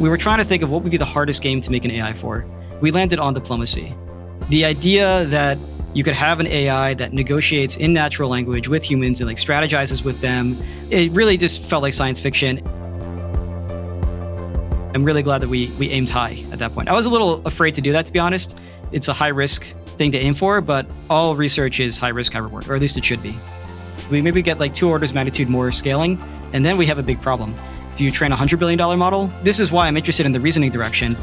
we were trying to think of what would be the hardest game to make an AI for. We landed on diplomacy. The idea that you could have an AI that negotiates in natural language with humans and like strategizes with them. It really just felt like science fiction. I'm really glad that we we aimed high at that point. I was a little afraid to do that to be honest. It's a high risk thing to aim for, but all research is high risk, high reward, or at least it should be. We maybe get like two orders magnitude more scaling, and then we have a big problem. Do you train a $100 billion model? This is why I'm interested in the reasoning direction.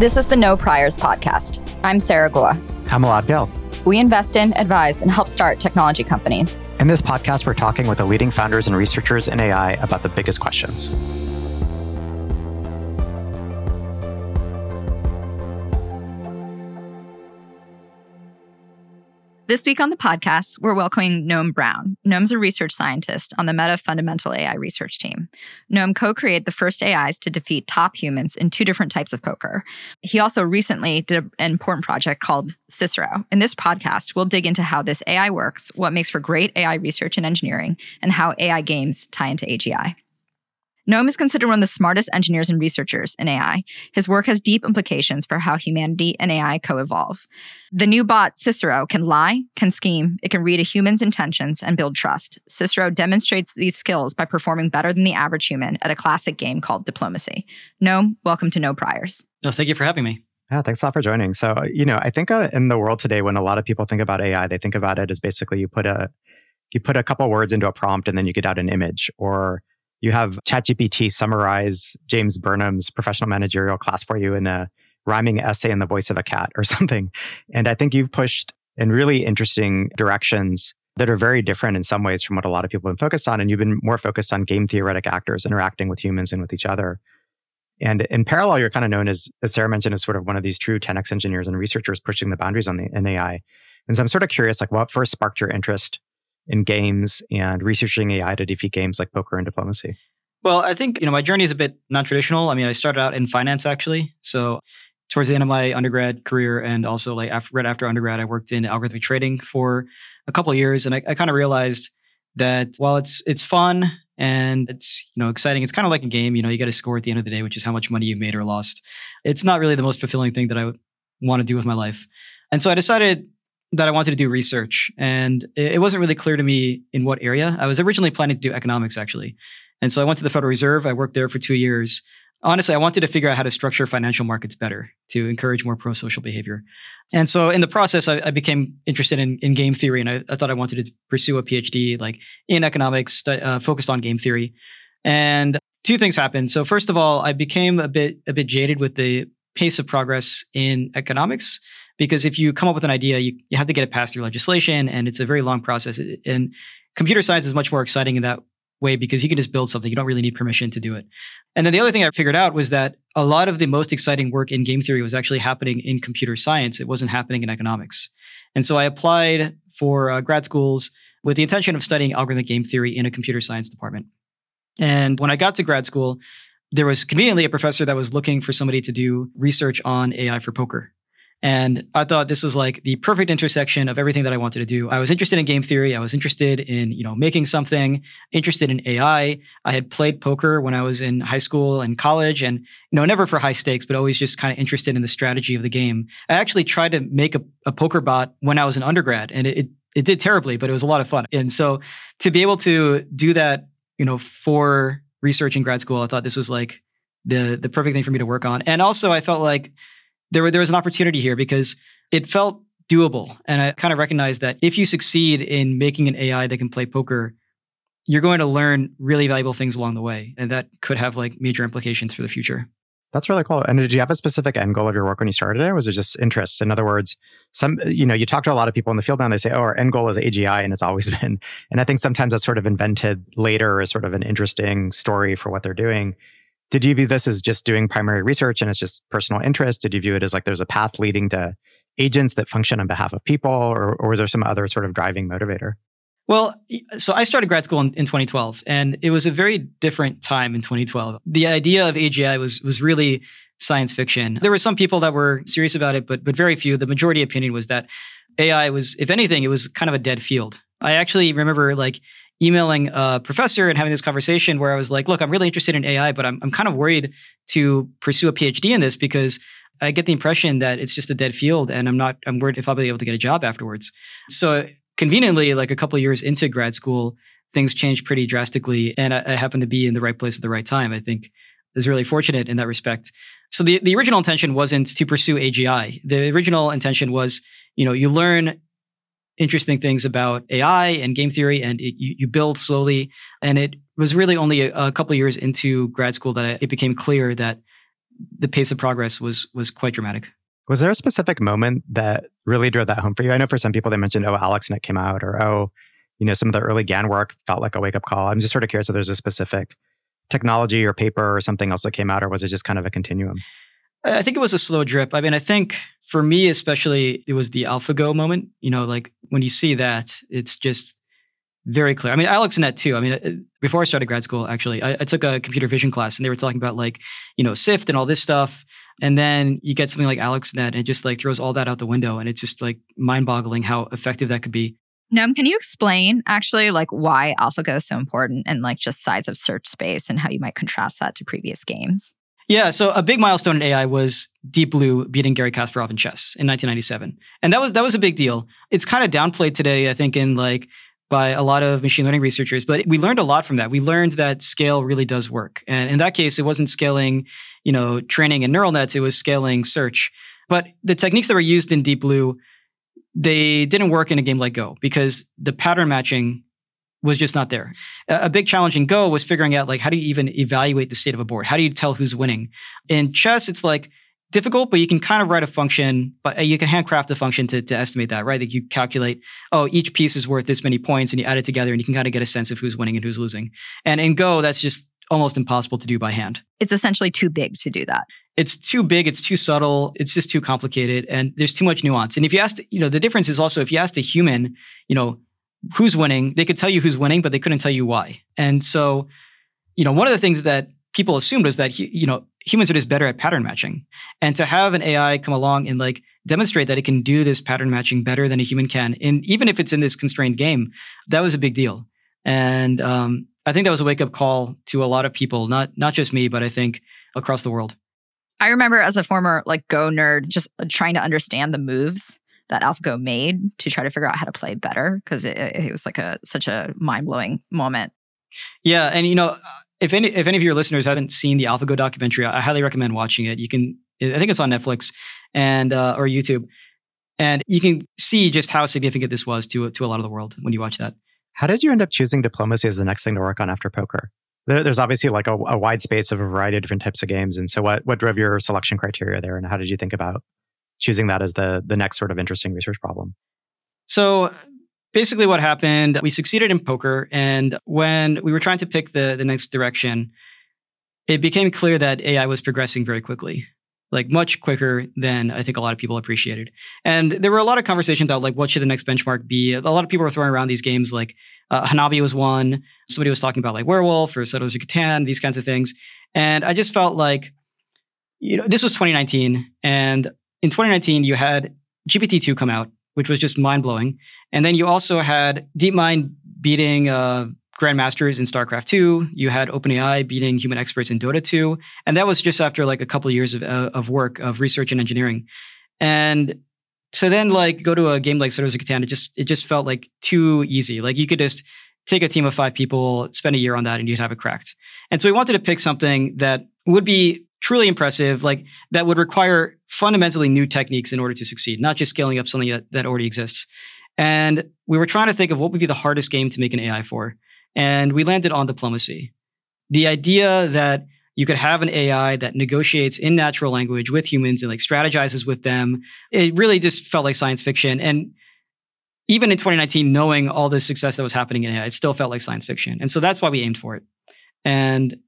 This is the No Priors podcast. I'm Sarah Guo. I'm Elad Gil. We invest in, advise, and help start technology companies. In this podcast, we're talking with the leading founders and researchers in AI about the biggest questions. This week on the podcast, we're welcoming Noam Brown. Noam's a research scientist on the Meta Fundamental AI research team. Noam co created the first AIs to defeat top humans in two different types of poker. He also recently did an important project called Cicero. In this podcast, we'll dig into how this AI works, what makes for great AI research and engineering, and how AI games tie into AGI. Noam is considered one of the smartest engineers and researchers in AI. His work has deep implications for how humanity and AI co evolve. The new bot, Cicero, can lie, can scheme, it can read a human's intentions and build trust. Cicero demonstrates these skills by performing better than the average human at a classic game called Diplomacy. Noam, welcome to No Priors. No, thank you for having me. Yeah, thanks a lot for joining. So, you know, I think uh, in the world today, when a lot of people think about AI, they think about it as basically you put a you put a couple words into a prompt and then you get out an image, or you have ChatGPT summarize James Burnham's professional managerial class for you in a rhyming essay in the voice of a cat or something. And I think you've pushed in really interesting directions that are very different in some ways from what a lot of people have been focused on. And you've been more focused on game theoretic actors interacting with humans and with each other. And in parallel, you're kind of known as, as Sarah mentioned, as sort of one of these true 10x engineers and researchers pushing the boundaries on the in AI. And so I'm sort of curious, like what first sparked your interest in games and researching AI to defeat games like poker and diplomacy? Well, I think, you know, my journey is a bit non-traditional. I mean, I started out in finance actually. So towards the end of my undergrad career and also like after, right after undergrad, I worked in algorithmic trading for a couple of years. And I, I kind of realized that while it's it's fun and it's you know exciting, it's kind of like a game. You know, you got to score at the end of the day, which is how much money you made or lost. It's not really the most fulfilling thing that I would want to do with my life. And so I decided that I wanted to do research. And it wasn't really clear to me in what area. I was originally planning to do economics, actually. And so I went to the Federal Reserve. I worked there for two years. Honestly, I wanted to figure out how to structure financial markets better to encourage more pro social behavior. And so in the process, I, I became interested in, in, game theory. And I, I, thought I wanted to pursue a PhD like in economics, uh, focused on game theory. And two things happened. So first of all, I became a bit a bit jaded with the pace of progress in economics because if you come up with an idea, you, you have to get it passed through legislation, and it's a very long process. And computer science is much more exciting in that way because you can just build something. You don't really need permission to do it. And then the other thing I figured out was that a lot of the most exciting work in game theory was actually happening in computer science. It wasn't happening in economics. And so I applied for uh, grad schools with the intention of studying algorithmic game theory in a computer science department. And when I got to grad school, there was conveniently a professor that was looking for somebody to do research on AI for poker. And I thought this was like the perfect intersection of everything that I wanted to do. I was interested in game theory. I was interested in, you know, making something, interested in AI. I had played poker when I was in high school and college and, you know, never for high stakes, but always just kind of interested in the strategy of the game. I actually tried to make a, a poker bot when I was an undergrad and it, it, it did terribly, but it was a lot of fun. And so to be able to do that, you know, for research in grad school, I thought this was like the the perfect thing for me to work on. And also I felt like there, there was an opportunity here because it felt doable. And I kind of recognized that if you succeed in making an AI that can play poker, you're going to learn really valuable things along the way. And that could have like major implications for the future. That's really cool. And did you have a specific end goal of your work when you started it? Or was it just interest? In other words, some, you know, you talk to a lot of people in the field now and they say, oh, our end goal is AGI. And it's always been. And I think sometimes that's sort of invented later as sort of an interesting story for what they're doing. Did you view this as just doing primary research and it's just personal interest? Did you view it as like there's a path leading to agents that function on behalf of people, or, or was there some other sort of driving motivator? Well, so I started grad school in, in 2012, and it was a very different time in 2012. The idea of AGI was was really science fiction. There were some people that were serious about it, but but very few. The majority opinion was that AI was, if anything, it was kind of a dead field. I actually remember like emailing a professor and having this conversation where I was like, look, I'm really interested in AI, but I'm, I'm kind of worried to pursue a PhD in this because I get the impression that it's just a dead field and I'm not, I'm worried if I'll be able to get a job afterwards. So conveniently, like a couple years into grad school, things changed pretty drastically. And I, I happened to be in the right place at the right time. I think is really fortunate in that respect. So the, the original intention wasn't to pursue AGI. The original intention was, you know, you learn interesting things about AI and game theory, and it, you, you, build slowly. And it was really only a, a couple years into grad school that it became clear that the pace of progress was was quite dramatic. Was there a specific moment that really drove that home for you? I know for some people they mentioned, oh, AlexNet came out, or oh, you know, some of the early GAN work felt like a wake up call. I'm just sort of curious if there's a specific technology or paper or something else that came out, or was it just kind of a continuum? I think it was a slow drip. I mean, I think for me, especially, it was the AlphaGo moment. You know, like when you see that, it's just very clear. I mean, AlexNet too. I mean, uh, before I started grad school, actually, I, I, took a computer vision class and they were talking about like, you know, SIFT and all this stuff. And then you get something like AlexNet and it just like throws all that out the window. And it's just like mind boggling how effective that could be. Noam, can you explain actually like why AlphaGo is so important and like just size of search space and how you might contrast that to previous games? Yeah, so a big milestone in AI was Deep Blue beating Garry Kasparov in chess in 1997, and that was that was a big deal. It's kind of downplayed today, I think, in like by a lot of machine learning researchers, but we learned a lot from that. We learned that scale really does work, and in that case, it wasn't scaling, you know, training and neural nets; it was scaling search. But the techniques that were used in Deep Blue they didn't work in a game like Go because the pattern matching was just not there. A big challenge in Go was figuring out like how do you even evaluate the state of a board? How do you tell who's winning? In chess, it's like difficult, but you can kind of write a function, but uh, you can handcraft a function to, to estimate that, right? Like you calculate, oh, each piece is worth this many points, and you add it together, and you can kind of get a sense of who's winning and who's losing. And in Go, that's just almost impossible to do by hand. It's essentially too big to do that it's too big, it's too subtle, it's just too complicated, and there's too much nuance. And if you asked, you know, the difference is also if you asked a human, you know, who's winning, they could tell you who's winning, but they couldn't tell you why. And so, you know, one of the things that people assumed was that you know humans are just better at pattern matching, and to have an AI come along and like demonstrate that it can do this pattern matching better than a human can, and even if it's in this constrained game, that was a big deal. And um, I think that was a wake up call to a lot of people, not not just me, but I think across the world. I remember as a former like Go nerd, just trying to understand the moves that AlphaGo made to try to figure out how to play better because it, it, was like a such a mind blowing moment. Yeah, and you know, if any if any of your listeners haven't seen the AlphaGo documentary, I highly recommend watching it. You can, I think it's on Netflix and uh, or YouTube, and you can see just how significant this was to to a lot of the world when you watch that. How did you end up choosing diplomacy as the next thing to work on after poker? there's obviously like a, a, wide space of a variety of different types of games. And so, what what drove your selection criteria there, and how did you think about choosing that as the the next sort of interesting research problem? So. Basically, what happened, we succeeded in poker. And when we were trying to pick the, the next direction, it became clear that AI was progressing very quickly like much quicker than I think a lot of people appreciated. And there were a lot of conversations about like what should the next benchmark be. A lot of people were throwing around these games like uh, Hanabi was one. Somebody was talking about like Werewolf or Settlers of Catan, these kinds of things. And I just felt like, you know, this was 2019, and in 2019 you had GPT-2 come out, which was just mind blowing, and then you also had DeepMind beating uh, grandmasters in StarCraft 2. You had OpenAI beating human experts in Dota 2. And that was just after like a couple of years of, uh, of work, of research and engineering. And to then like go to a game like Settlers of Catan, it just, it just felt like too easy. Like you could just take a team of five people, spend a year on that, and you'd have it cracked. And so we wanted to pick something that would be truly impressive, like that would require fundamentally new techniques in order to succeed, not just scaling up something that, that already exists. And we were trying to think of what would be the hardest game to make an AI for. And we landed on diplomacy. The idea that you could have an AI that negotiates in natural language with humans and like strategizes with them. It really just felt like science fiction. And even in 2019, knowing all the success that was happening in AI, it still felt like science fiction. And so that's why we aimed for it. And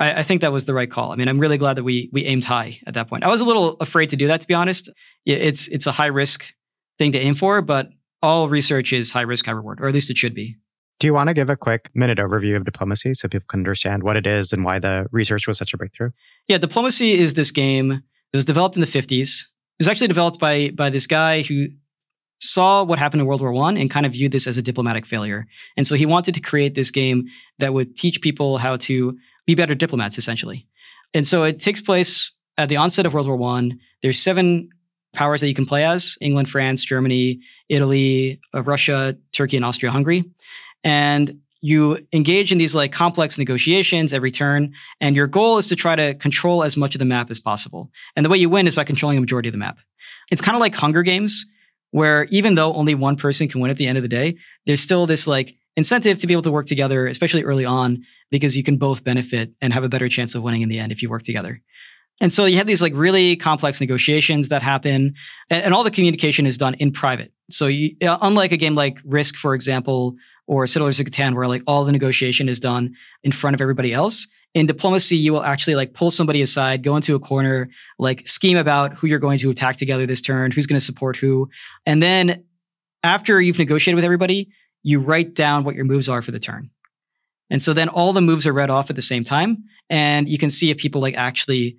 I, I, think that was the right call. I mean, I'm really glad that we we aimed high at that point. I was a little afraid to do that, to be honest. It's it's a high risk thing to aim for, but all research is high risk, high reward, or at least it should be. Do you want to give a quick minute overview of diplomacy so people can understand what it is and why the research was such a breakthrough? Yeah, diplomacy is this game. It was developed in the 50s. It was actually developed by by this guy who saw what happened in World War One and kind of viewed this as a diplomatic failure. And so he wanted to create this game that would teach people how to be better diplomats, essentially. And so it takes place at the onset of World War One. There's seven powers that you can play as: England, France, Germany, Italy, uh, Russia, Turkey, and Austria-Hungary. And you engage in these like complex negotiations every turn, and your goal is to try to control as much of the map as possible. And the way you win is by controlling a majority of the map. It's kind of like Hunger Games, where even though only one person can win at the end of the day, there's still this like incentive to be able to work together, especially early on, because you can both benefit and have a better chance of winning in the end if you work together. And so you have these like really complex negotiations that happen, and, and all the communication is done in private. So you, uh, unlike a game like Risk, for example, or Settlers of Catan, where like all the negotiation is done in front of everybody else, in diplomacy, you will actually like pull somebody aside, go into a corner, like scheme about who you're going to attack together this turn, who's going to support who. And then after you've negotiated with everybody, you write down what your moves are for the turn. And so then all the moves are read off at the same time. And you can see if people like actually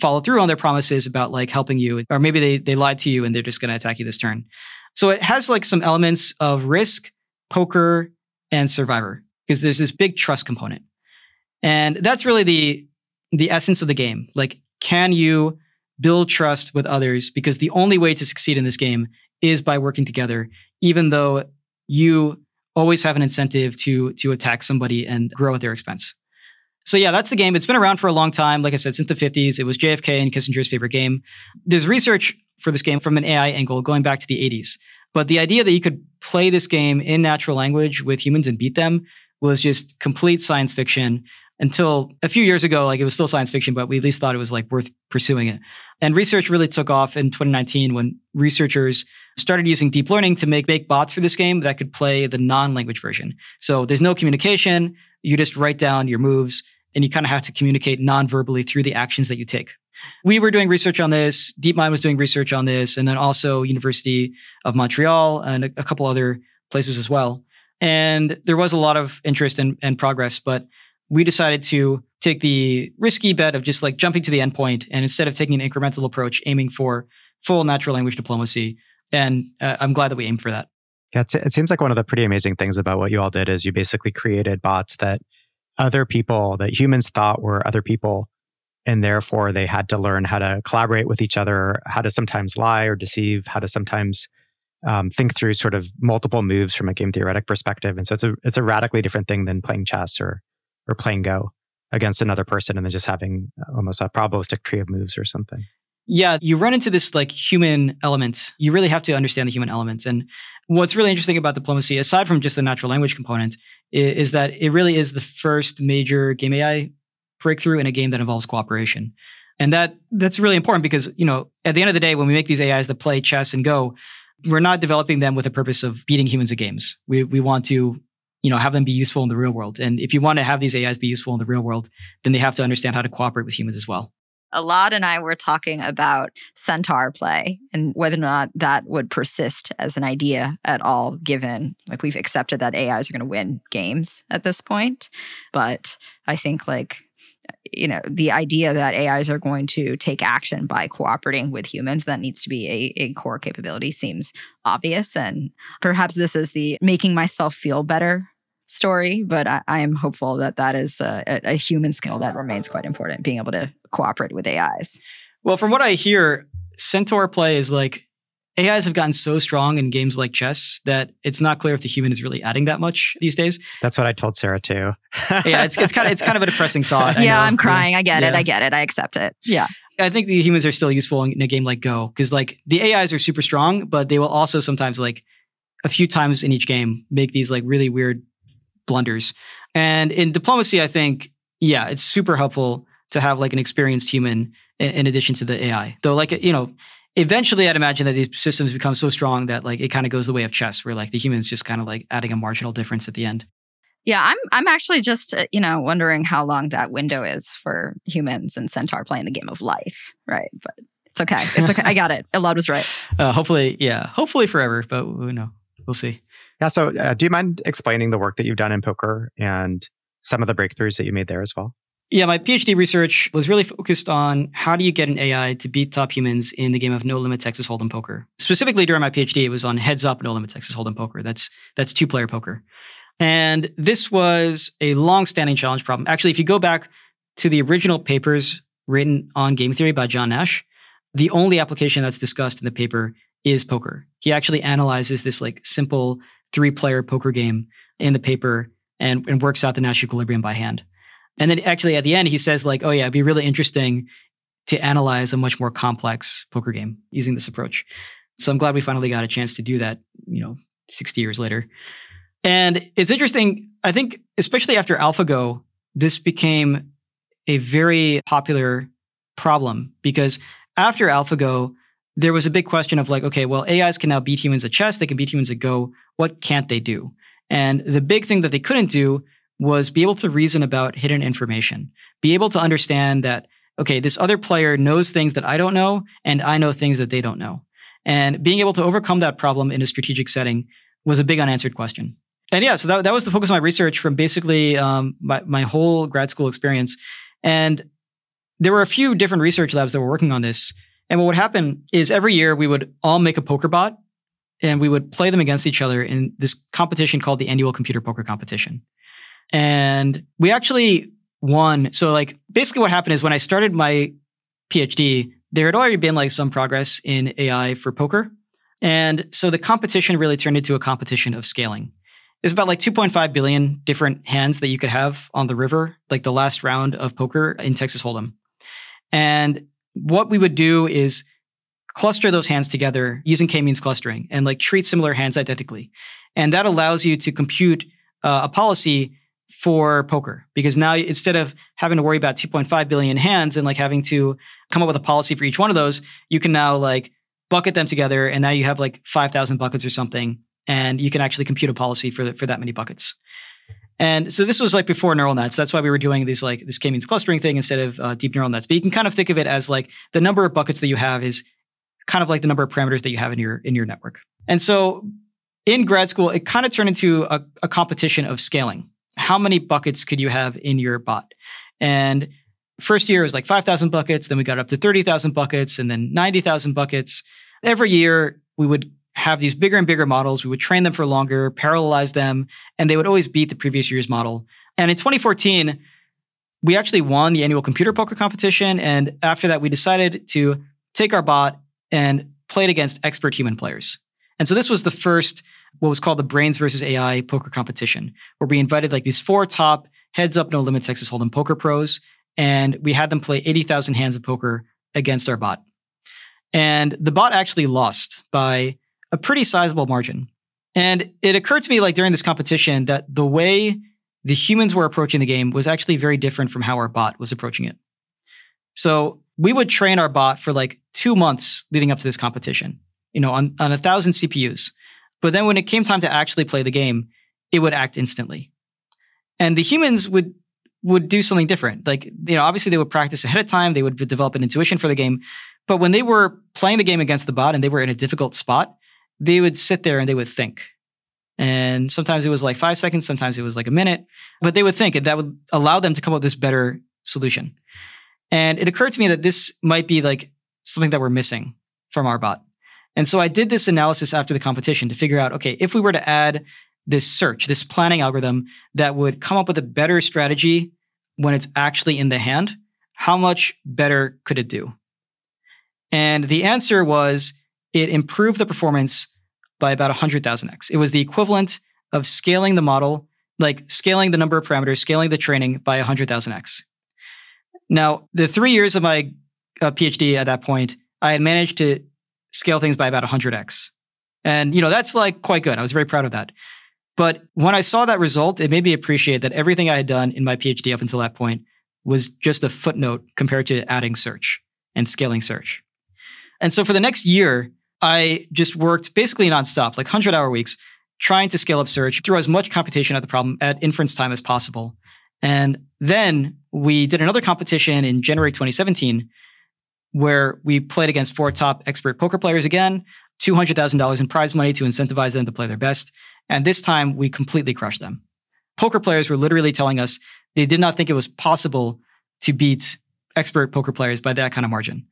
follow through on their promises about like helping you, or maybe they, they lied to you and they're just going to attack you this turn. So it has like some elements of risk, poker, and survivor because there's this big trust component. And that's really the the essence of the game. Like, can you build trust with others? Because the only way to succeed in this game is by working together, even though you always have an incentive to to attack somebody and grow at their expense. So yeah, that's the game. It's been around for a long time. Like I said, since the 50s. It was JFK and Kissinger's favorite game. There's research for this game from an AI angle going back to the 80s. But the idea that you could play this game in natural language with humans and beat them was just complete science fiction until a few years ago, like it was still science fiction, but we at least thought it was like worth pursuing it. And research really took off in 2019 when researchers started using deep learning to make, make bots for this game that could play the non-language version. So there's no communication. You just write down your moves and you kind of have to communicate non-verbally through the actions that you take. We were doing research on this. DeepMind was doing research on this, and then also University of Montreal and a, couple other places as well. And there was a lot of interest and, and progress, but we decided to take the risky bet of just like jumping to the endpoint and instead of taking an incremental approach, aiming for full natural language diplomacy. And uh, I'm glad that we aimed for that. Yeah, it seems like one of the pretty amazing things about what you all did is you basically created bots that other people, that humans thought were other people. And therefore, they had to learn how to collaborate with each other, how to sometimes lie or deceive, how to sometimes um, think through sort of multiple moves from a game theoretic perspective. And so it's a it's a radically different thing than playing chess or or playing Go against another person and then just having uh, almost a probabilistic tree of moves or something. Yeah, you run into this like human element. You really have to understand the human elements. And what's really interesting about diplomacy, aside from just the natural language component, is, that it really is the first major game AI breakthrough in a game that involves cooperation. And that that's really important because, you know, at the end of the day, when we make these AIs that play chess and Go, we're not developing them with the purpose of beating humans at games. We we want to you know have them be useful in the real world and if you want to have these ais be useful in the real world then they have to understand how to cooperate with humans as well Elad and I were talking about centaur play and whether or not that would persist as an idea at all, given like we've accepted that AIs are going to win games at this point. But I think like you know the idea that ais are going to take action by cooperating with humans that needs to be a, a core capability seems obvious. And perhaps this is the making myself feel better story but i, I am hopeful that that is a, a human skill that remains quite important being able to cooperate with ais well from what i hear centaur play is like AIs have gotten so strong in games like chess that it's not clear if the human is really adding that much these days. That's what I told Sarah too. yeah, it's, it's kind of it's kind of a depressing thought. yeah, I'm crying. I get yeah. it. I get it. I accept it. Yeah. I think the humans are still useful in a game like Go because like the AIs are super strong, but they will also sometimes like a few times in each game make these like really weird blunders. And in diplomacy, I think yeah, it's super helpful to have like an experienced human in, in addition to the AI. Though like you know eventually I'd imagine that these systems become so strong that like it kind of goes the way of chess, where like the humans just kind of like adding a marginal difference at the end. Yeah, I'm I'm actually just uh, you know wondering how long that window is for humans and Centaur playing the game of life, right? But it's okay, it's okay. I got it. Elad was right. Uh, hopefully, yeah, hopefully forever, but you know, we'll see. Yeah. So, uh, do you mind explaining the work that you've done in poker and some of the breakthroughs that you made there as well? Yeah, my PhD research was really focused on how do you get an AI to beat top humans in the game of no limit Texas Hold'em poker. Specifically during my PhD, it was on heads up no limit Texas Hold'em poker. That's that's two player poker. And this was a long-standing challenge problem. Actually, if you go back to the original papers written on game theory by John Nash, the only application that's discussed in the paper is poker. He actually analyzes this like simple three-player poker game in the paper and, and works out the Nash equilibrium by hand. And then actually at the end, he says like, oh yeah, it'd be really interesting to analyze a much more complex poker game using this approach. So I'm glad we finally got a chance to do that, you know, 60 years later. And it's interesting, I think, especially after AlphaGo, this became a very popular problem because after AlphaGo, there was a big question of like, okay, well, AIs can now beat humans at chess, they can beat humans at Go. What can't they do? And the big thing that they couldn't do was be able to reason about hidden information, be able to understand that, okay, this other player knows things that I don't know, and I know things that they don't know. And being able to overcome that problem in a strategic setting was a big unanswered question. And yeah, so that, that was the focus of my research from basically um, my, my whole grad school experience. And there were a few different research labs that were working on this. And what would happen is every year we would all make a poker bot and we would play them against each other in this competition called the annual computer poker competition. And we actually won. So like basically what happened is when I started my PhD, there had already been like some progress in AI for poker. And so the competition really turned into a competition of scaling. There's about like 2.5 billion different hands that you could have on the river, like the last round of poker in Texas Hold'em. And what we would do is cluster those hands together using k-means clustering and like treat similar hands identically. And that allows you to compute uh, a policy for poker because now instead of having to worry about 2.5 billion hands and like having to come up with a policy for each one of those, you can now like bucket them together and now you have like 5,000 buckets or something and you can actually compute a policy for, for that many buckets. And so this was like before neural nets. That's why we were doing these like this k-means clustering thing instead of uh, deep neural nets. But you can kind of think of it as like the number of buckets that you have is kind of like the number of parameters that you have in your in your network. And so in grad school, it kind of turned into a, a competition of scaling how many buckets could you have in your bot? And first year was like 5,000 buckets. Then we got up to 30,000 buckets and then 90,000 buckets. Every year we would have these bigger and bigger models. We would train them for longer, parallelize them, and they would always beat the previous year's model. And in 2014, we actually won the annual computer poker competition. And after that, we decided to take our bot and play it against expert human players. And so this was the first what was called the Brains versus AI poker competition, where we invited like these four top heads up no limit Texas Hold'em poker pros, and we had them play 80,000 hands of poker against our bot. And the bot actually lost by a pretty sizable margin. And it occurred to me like during this competition that the way the humans were approaching the game was actually very different from how our bot was approaching it. So we would train our bot for like two months leading up to this competition, you know, on, on a thousand CPUs. But then when it came time to actually play the game, it would act instantly. And the humans would would do something different. Like, you know, obviously they would practice ahead of time, they would develop an intuition for the game. But when they were playing the game against the bot and they were in a difficult spot, they would sit there and they would think. And sometimes it was like five seconds, sometimes it was like a minute, but they would think and that would allow them to come up with this better solution. And it occurred to me that this might be like something that we're missing from our bot. And so I did this analysis after the competition to figure out okay, if we were to add this search, this planning algorithm that would come up with a better strategy when it's actually in the hand, how much better could it do? And the answer was it improved the performance by about 100,000x. It was the equivalent of scaling the model, like scaling the number of parameters, scaling the training by 100,000x. Now, the three years of my uh, PhD at that point, I had managed to scale things by about 100x. And, you know, that's like quite good. I was very proud of that. But when I saw that result, it made me appreciate that everything I had done in my PhD up until that point was just a footnote compared to adding search and scaling search. And so for the next year, I just worked basically nonstop, like 100 hour weeks, trying to scale up search, throw as much computation at the problem at inference time as possible. And then we did another competition in January 2017 where we played against four top expert poker players again, $200,000 in prize money to incentivize them to play their best. And this time we completely crushed them. Poker players were literally telling us they did not think it was possible to beat expert poker players by that kind of margin.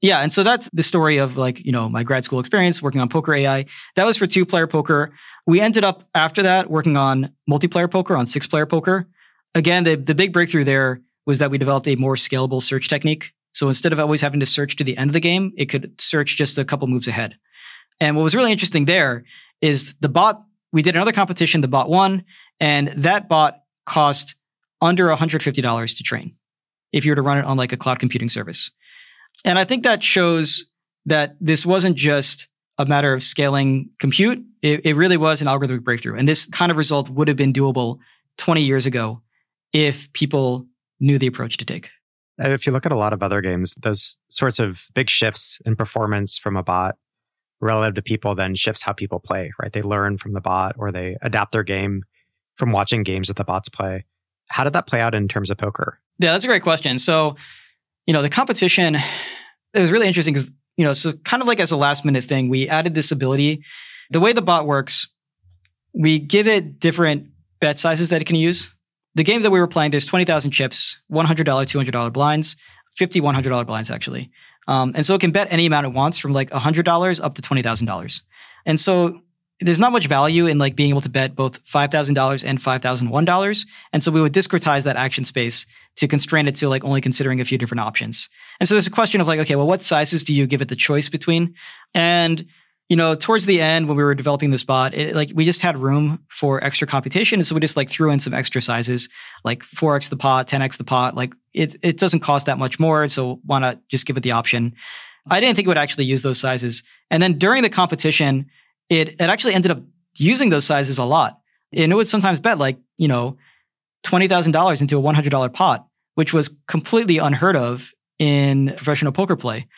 Yeah, and so that's the story of like, you know, my grad school experience working on poker AI. That was for two player poker. We ended up after that working on multiplayer poker, on six player poker. Again, the, the big breakthrough there was that we developed a more scalable search technique. So instead of always having to search to the end of the game, it could search just a couple moves ahead. And what was really interesting there is the bot, we did another competition, the bot won, and that bot cost under $150 to train if you were to run it on like a cloud computing service. And I think that shows that this wasn't just a matter of scaling compute. It, it, really was an algorithmic breakthrough. And this kind of result would have been doable 20 years ago if people knew the approach to take. If you look at a lot of other games, those sorts of big shifts in performance from a bot relative to people then shifts how people play, right? They learn from the bot or they adapt their game from watching games that the bots play. How did that play out in terms of poker? Yeah, that's a great question. So, you know, the competition, it was really interesting because, you know, so kind of like as a last minute thing, we added this ability. The way the bot works, we give it different bet sizes that it can use. The game that we were playing, there's 20,000 chips, $100, $200 blinds, 50 $100 blinds actually. Um, and so it can bet any amount it wants from like $100 up to $20,000. And so there's not much value in like being able to bet both $5,000 and $5,001. And so we would discretize that action space to constrain it to like only considering a few different options. And so there's a question of like, okay, well, what sizes do you give it the choice between? And you know, towards the end when we were developing this bot, it, like we just had room for extra computation, and so we just like threw in some extra sizes, like 4x the pot, 10x the pot. Like it it doesn't cost that much more, so why not just give it the option? I didn't think it would actually use those sizes. And then during the competition, it it actually ended up using those sizes a lot, and it would sometimes bet like you know twenty thousand dollars into a one hundred dollar pot, which was completely unheard of in professional poker play.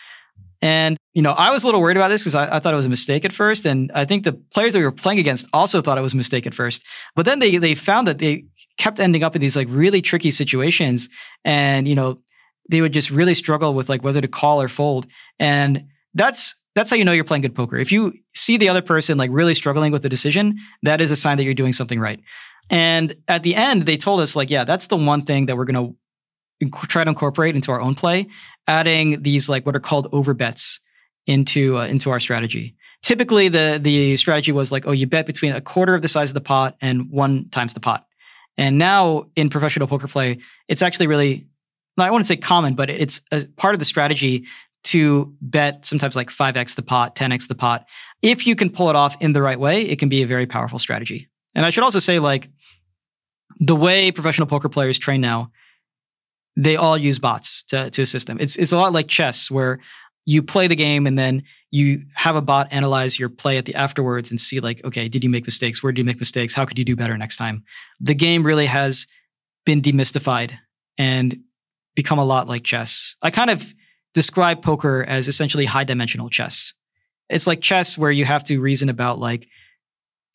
And, you know, I was a little worried about this because I, I, thought it was a mistake at first. And I think the players that we were playing against also thought it was a mistake at first. But then they they found that they kept ending up in these like really tricky situations. And, you know, they would just really struggle with like whether to call or fold. And that's that's how you know you're playing good poker. If you see the other person like really struggling with the decision, that is a sign that you're doing something right. And at the end, they told us like, yeah, that's the one thing that we're going to try to incorporate into our own play, adding these like what are called overbets into uh, into our strategy. Typically, the the strategy was like, oh, you bet between a quarter of the size of the pot and one times the pot. And now in professional poker play, it's actually really, I want to say common, but it's a part of the strategy to bet sometimes like 5x the pot, 10x the pot. If you can pull it off in the right way, it can be a very powerful strategy. And I should also say, like, the way professional poker players train now, they all use bots to, to assist them. It's, it's a lot like chess, where you play the game and then you have a bot analyze your play at the afterwards and see like okay did you make mistakes? Where did you make mistakes? How could you do better next time? The game really has been demystified and become a lot like chess. I kind of describe poker as essentially high dimensional chess. It's like chess where you have to reason about like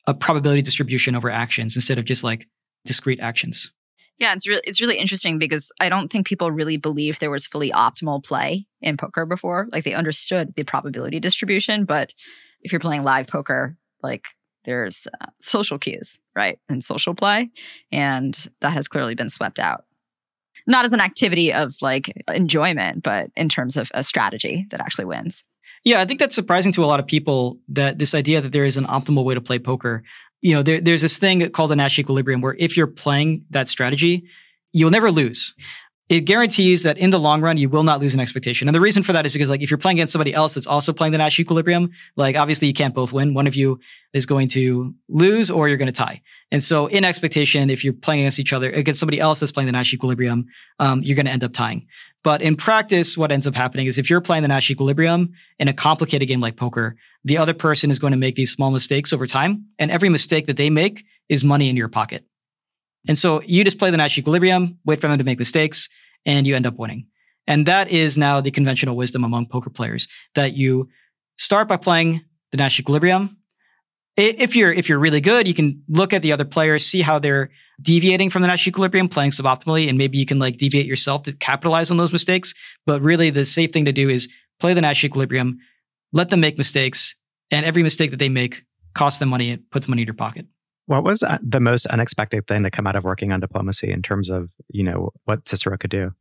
a probability distribution over actions instead of just like discrete actions yeah, it's really it's really interesting because I don't think people really believe there was fully optimal play in poker before. Like they understood the probability distribution, but if you're playing live poker, like there's uh, social cues, right? And social play, and that has clearly been swept out. Not as an activity of like enjoyment, but in terms of a strategy that actually wins. Yeah, I think that's surprising to a lot of people that this idea that there is an optimal way to play poker you know, there, there's this thing called the Nash equilibrium where if you're playing that strategy, you'll never lose. It guarantees that in the long run, you will not lose an expectation. And the reason for that is because like if you're playing against somebody else that's also playing the Nash equilibrium, like obviously you can't both win. One of you is going to lose or you're going to tie. And so in expectation, if you're playing against each other, against somebody else that's playing the Nash equilibrium, um, you're going to end up tying. But in practice, what ends up happening is if you're playing the Nash equilibrium in a complicated game like poker, the other person is going to make these small mistakes over time. And every mistake that they make is money in your pocket. And so you just play the Nash equilibrium, wait for them to make mistakes, and you end up winning. And that is now the conventional wisdom among poker players that you start by playing the Nash equilibrium. If you're if you're really good, you can look at the other players, see how they're deviating from the Nash equilibrium, playing suboptimally, and maybe you can like deviate yourself to capitalize on those mistakes. But really, the safe thing to do is play the Nash equilibrium, let them make mistakes, and every mistake that they make costs them money and puts money in your pocket. What was uh, the most unexpected thing to come out of working on diplomacy in terms of, you know, what Cicero could do?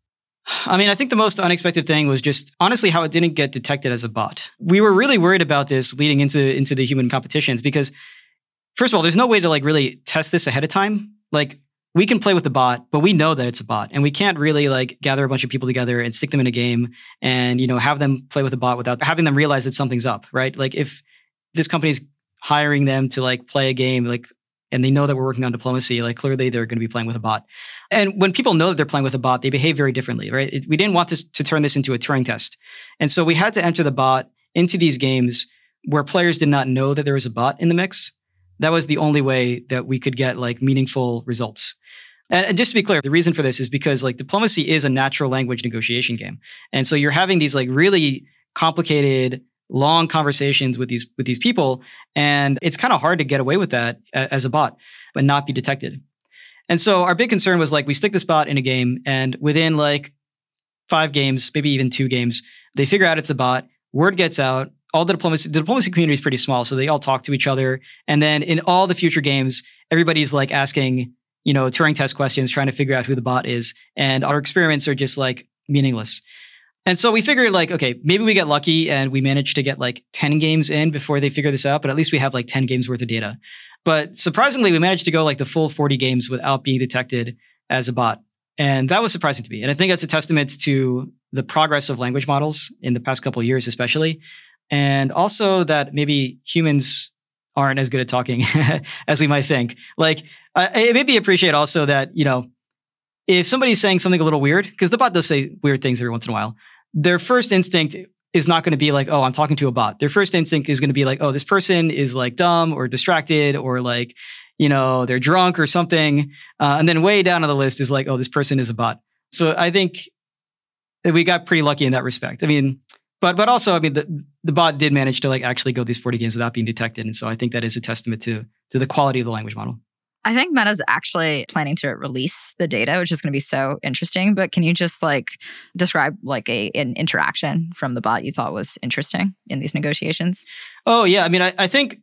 I mean, I think the most unexpected thing was just honestly how it didn't get detected as a bot. We were really worried about this leading into into the human competitions because first of all, there's no way to like really test this ahead of time. Like we can play with the bot, but we know that it's a bot and we can't really like gather a bunch of people together and stick them in a game and you know have them play with the bot without having them realize that something's up, right? Like if this company's hiring them to like play a game like and they know that we're working on diplomacy, like clearly they're going to be playing with a bot. And when people know that they're playing with a bot, they behave very differently, right? It, we didn't want this, to turn this into a Turing test. And so we had to enter the bot into these games where players did not know that there was a bot in the mix. That was the only way that we could get like meaningful results. And, and just to be clear, the reason for this is because like diplomacy is a natural language negotiation game. And so you're having these like really complicated long conversations with these with these people and it's kind of hard to get away with that as a bot but not be detected. And so our big concern was like we stick this bot in a game and within like five games maybe even two games they figure out it's a bot word gets out all the diplomacy the diplomacy community is pretty small so they all talk to each other and then in all the future games everybody's like asking you know turing test questions trying to figure out who the bot is and our experiments are just like meaningless and so we figured like, okay, maybe we get lucky and we manage to get like 10 games in before they figure this out, but at least we have like 10 games worth of data. But surprisingly, we managed to go like the full 40 games without being detected as a bot. And that was surprising to me. And I think that's a testament to the progress of language models in the past couple years, especially. And also that maybe humans aren't as good at talking as we might think. Like, uh, it made me appreciate also that, you know, if somebody's saying something a little weird, because the bot does say weird things every once in a while, their first instinct is not going to be like, oh, I'm talking to a bot. Their first instinct is going to be like, oh, this person is like dumb or distracted or like, you know, they're drunk or something. Uh, and then way down on the list is like, oh, this person is a bot. So I think we got pretty lucky in that respect. I mean, but but also, I mean, the the bot did manage to like actually go these 40 games without being detected, and so I think that is a testament to to the quality of the language model. I think Meta's actually planning to release the data, which is going to be so interesting. But can you just like describe like a an interaction from the bot you thought was interesting in these negotiations? Oh yeah, I mean, I, I think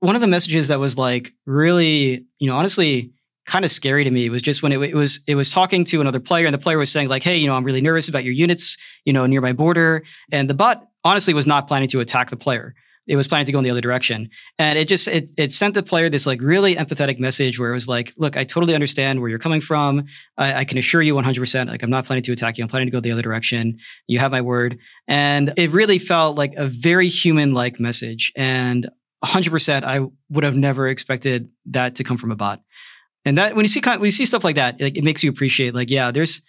one of the messages that was like really, you know, honestly kind of scary to me was just when it, it, was it was talking to another player and the player was saying like hey you know i'm really nervous about your units you know near my border and the bot honestly was not planning to attack the player it was planning to go in the other direction. And it just it it sent the player this like really empathetic message where it was like, look, I totally understand where you're coming from. I, I can assure you 100%, like I'm not planning to attack you. I'm planning to go the other direction. You have my word. And it really felt like a very human like message. And 100%, I would have never expected that to come from a bot. And that when you see when you see stuff like that, like, it makes you appreciate like, yeah, there's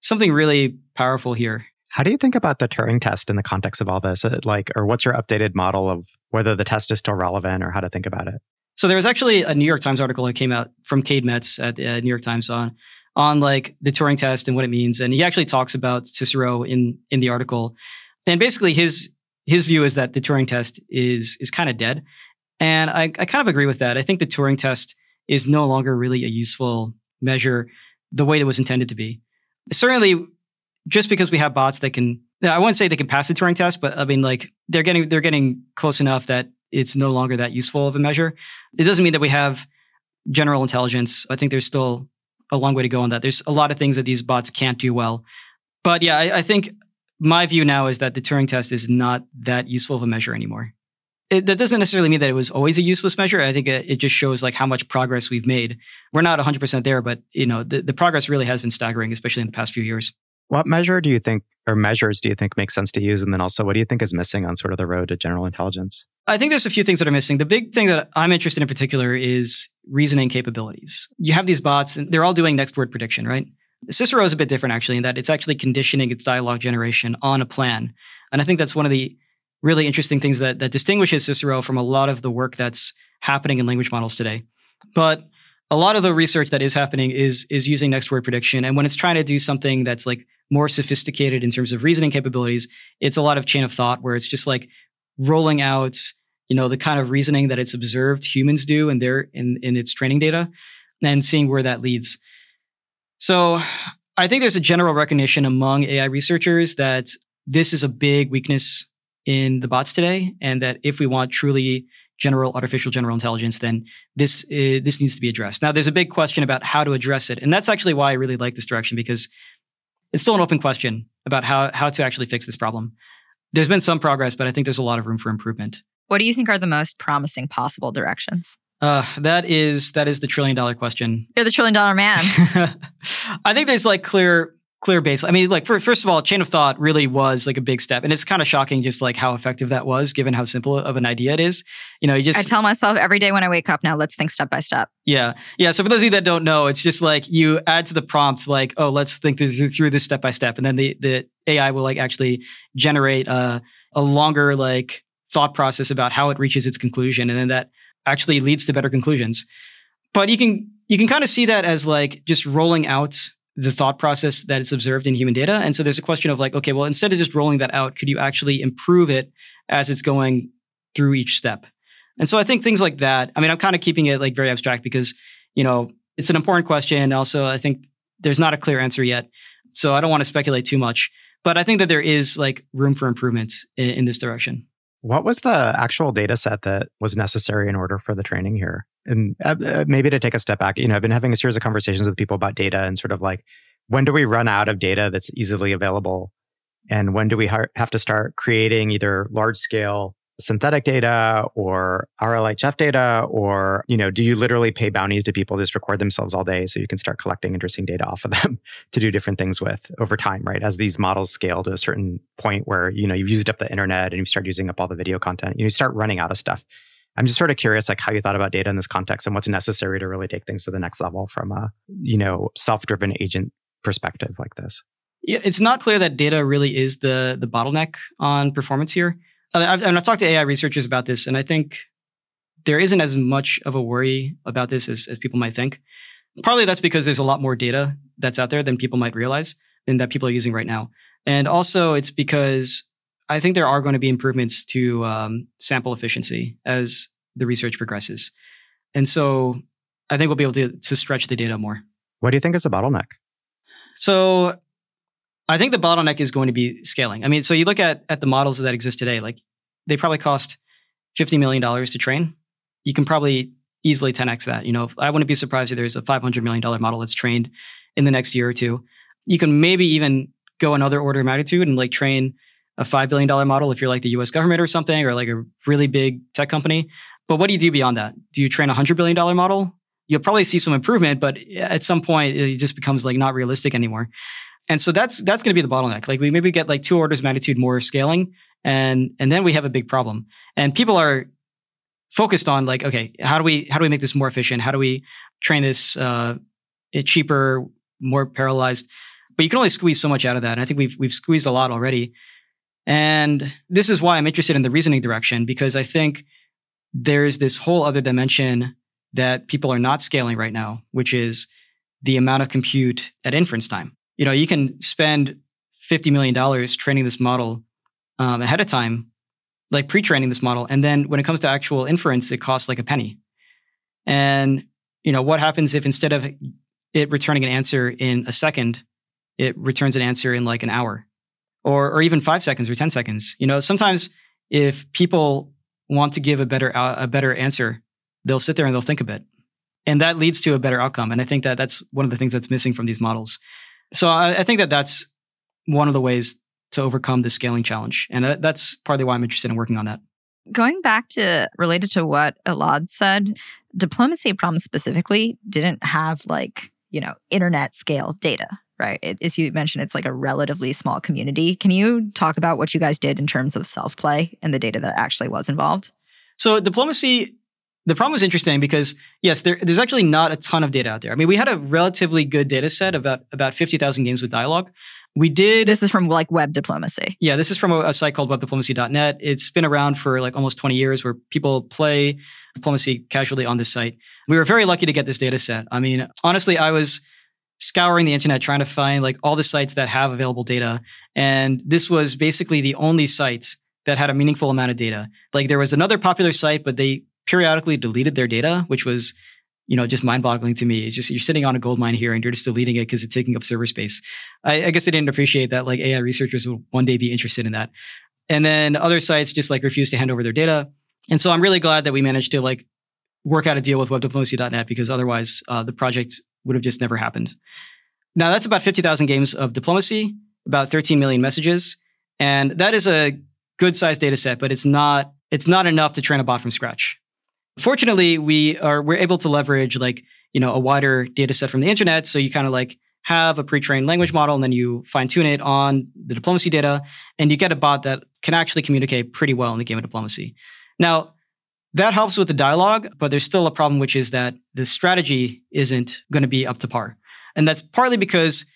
something really powerful here. How do you think about the Turing test in the context of all this? Uh, like, or what's your updated model of whether the test is still relevant or how to think about it? So there was actually a New York Times article that came out from Cade Metz at the uh, New York Times on on like the Turing test and what it means, and he actually talks about Cicero in in the article. And basically, his his view is that the Turing test is is kind of dead, and I, I kind of agree with that. I think the Turing test is no longer really a useful measure the way it was intended to be. Certainly, just because we have bots that can I wouldn't say they can pass the Turing test, but I mean like they're getting they're getting close enough that it's no longer that useful of a measure. It doesn't mean that we have general intelligence. I think there's still a long way to go on that. There's a lot of things that these bots can't do well. But yeah, I, I think my view now is that the Turing test is not that useful of a measure anymore. It, that doesn't necessarily mean that it was always a useless measure. I think it, it just shows like how much progress we've made. We're not 100% there, but you know the, the progress really has been staggering, especially in the past few years. What measure do you think, or measures do you think make sense to use? And then also, what do you think is missing on sort of the road to general intelligence? I think there's a few things that are missing. The big thing that I'm interested in particular is reasoning capabilities. You have these bots, and they're all doing next word prediction, right? Cicero is a bit different actually in that it's actually conditioning its dialogue generation on a plan. And I think that's one of the really interesting things that, that distinguishes Cicero from a lot of the work that's happening in language models today. But a lot of the research that is happening is is using next word prediction. And when it's trying to do something that's like more sophisticated in terms of reasoning capabilities. It's a lot of chain of thought where it's just like rolling out, you know, the kind of reasoning that it's observed humans do in their in, in its training data and seeing where that leads. So I think there's a general recognition among AI researchers that this is a big weakness in the bots today, and that if we want truly general artificial general intelligence, then this uh, this needs to be addressed. Now, there's a big question about how to address it, and that's actually why I really like this direction because it's still an open question about how how to actually fix this problem. There's been some progress, but I think there's a lot of room for improvement. What do you think are the most promising possible directions? Uh, that is that is the trillion dollar question. You're the trillion dollar man. I think there's like clear clear base. I mean, like for, first of all, chain of thought really was like a big step, and it's kind of shocking just like how effective that was, given how simple of an idea it is. You know, you just I tell myself every day when I wake up now, let's think step by step. Yeah, yeah. So for those of you that don't know, it's just like you add to the prompts like, oh, let's think through, through this step by step, and then the the AI will like actually generate a a longer like thought process about how it reaches its conclusion, and then that actually leads to better conclusions. But you can you can kind of see that as like just rolling out the thought process that is observed in human data. And so there's a question of like, okay, well, instead of just rolling that out, could you actually improve it as it's going through each step? And so I think things like that, I mean, I'm kind of keeping it like very abstract because, you know, it's an important question. Also, I think there's not a clear answer yet. So I don't want to speculate too much. But I think that there is like room for improvement in, in this direction. What was the actual data set that was necessary in order for the training here? And uh, uh, maybe to take a step back, you know, I've been having a series of conversations with people about data and sort of like, when do we run out of data that's easily available? And when do we ha- have to start creating either large scale synthetic data or RLHF data or you know do you literally pay bounties to people just record themselves all day so you can start collecting interesting data off of them to do different things with over time right? As these models scale to a certain point where you know you've used up the internet and you start using up all the video content you start running out of stuff. I'm just sort of curious like how you thought about data in this context and what's necessary to really take things to the next level from a you know self-driven agent perspective like this. Yeah, it's not clear that data really is the the bottleneck on performance here. I've, and I've talked to AI researchers about this, and I think there isn't as much of a worry about this as, as people might think. Partly that's because there's a lot more data that's out there than people might realize and that people are using right now. And also, it's because I think there are going to be improvements to um, sample efficiency as the research progresses. And so I think we'll be able to, to stretch the data more. What do you think is the bottleneck? So I think the bottleneck is going to be scaling. I mean, so you look at at the models that exist today, like they probably cost fifty million dollars to train. You can probably easily 10x that. You know, I wouldn't be surprised if there's a five hundred million dollar model that's trained in the next year or two. You can maybe even go another order of magnitude and like train a five billion dollar model if you're like the U.S. government or something, or like a really big tech company. But what do you do beyond that? Do you train a hundred billion dollar model? You'll probably see some improvement, but at some point it just becomes like not realistic anymore. And so that's that's going to be the bottleneck. Like we maybe get like two orders of magnitude more scaling, and and then we have a big problem. And people are focused on like, okay, how do we how do we make this more efficient? How do we train this uh, cheaper, more parallelized? But you can only squeeze so much out of that. And I think we've we've squeezed a lot already. And this is why I'm interested in the reasoning direction because I think there's this whole other dimension that people are not scaling right now, which is the amount of compute at inference time you know, you can spend $50 million training this model um, ahead of time, like pre training this model. And then when it comes to actual inference, it costs like a penny. And, you know, what happens if instead of it returning an answer in a second, it returns an answer in like an hour or, or even five seconds or 10 seconds? You know, sometimes if people want to give a better, a better answer, they'll sit there and they'll think a bit. And that leads to a better outcome. And I think that that's one of the things that's missing from these models. So I, I, think that that's one of the ways to overcome the scaling challenge, and that's partly why I'm interested in working on that. Going back to related to what Elad said, diplomacy problems specifically didn't have like you know internet scale data right? It, as you mentioned, it's like a relatively small community. Can you talk about what you guys did in terms of self play and the data that actually was involved? So, diplomacy the problem was interesting because yes, there, there's actually not a ton of data out there. I mean, we had a relatively good data set about about fifty thousand games with dialogue. We did. This is from like web diplomacy. Yeah, this is from a, a site called webdiplomacy.net. It's been around for like almost 20 years where people play diplomacy casually on this site. We were very lucky to get this data set. I mean, honestly, I was scouring the internet trying to find like all the sites that have available data. And this was basically the only site that had a meaningful amount of data. Like there was another popular site, but they periodically deleted their data, which was, you know, just mind-boggling to me. It's just you're sitting on a gold mine here and you're just deleting it because it's taking up server space. I, I guess they didn't appreciate that like AI researchers will one day be interested in that. And then other sites just like refuse to hand over their data. And so I'm really glad that we managed to like work out a deal with webdiplomacy.net because otherwise uh, the project would have just never happened. Now that's about 50,000 games of diplomacy, about 13 million messages. And that is a good sized data set, but it's not, it's not enough to train a bot from scratch. Fortunately, we are, we're able to leverage like, you know, a wider data set from the internet. So you kind of like have a pre-trained language model and then you fine tune it on the diplomacy data and you get a bot that can actually communicate pretty well in the game of diplomacy. Now, that helps with the dialogue, but there's still a problem, which is that the strategy isn't going to be up to par. And that's partly because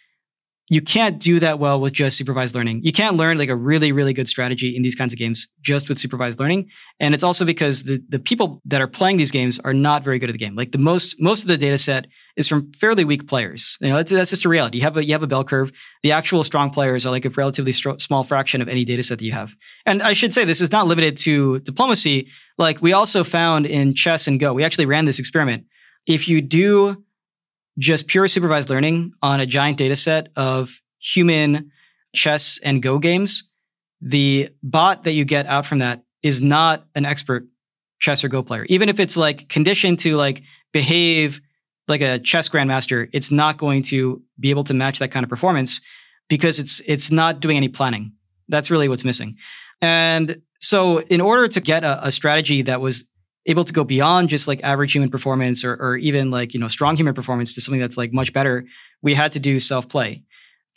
you can't do that well with just supervised learning. You can't learn like a really, really good strategy in these kinds of games just with supervised learning. And it's also because the, the people that are playing these games are not very good at the game. Like the most, most of the data set is from fairly weak players. You know, that's, that's just a reality. You have a, you have a bell curve. The actual strong players are like a relatively st- small fraction of any data set that you have. And I should say this is not limited to diplomacy. Like we also found in chess and Go, we actually ran this experiment. If you do just pure supervised learning on a giant data set of human chess and Go games, the bot that you get out from that is not an expert chess or Go player. Even if it's like conditioned to like behave like a chess grandmaster, it's not going to be able to match that kind of performance because it's it's not doing any planning. That's really what's missing. And so in order to get a, a strategy that was able to go beyond just like average human performance or, or even like you know strong human performance to something that's like much better we had to do self play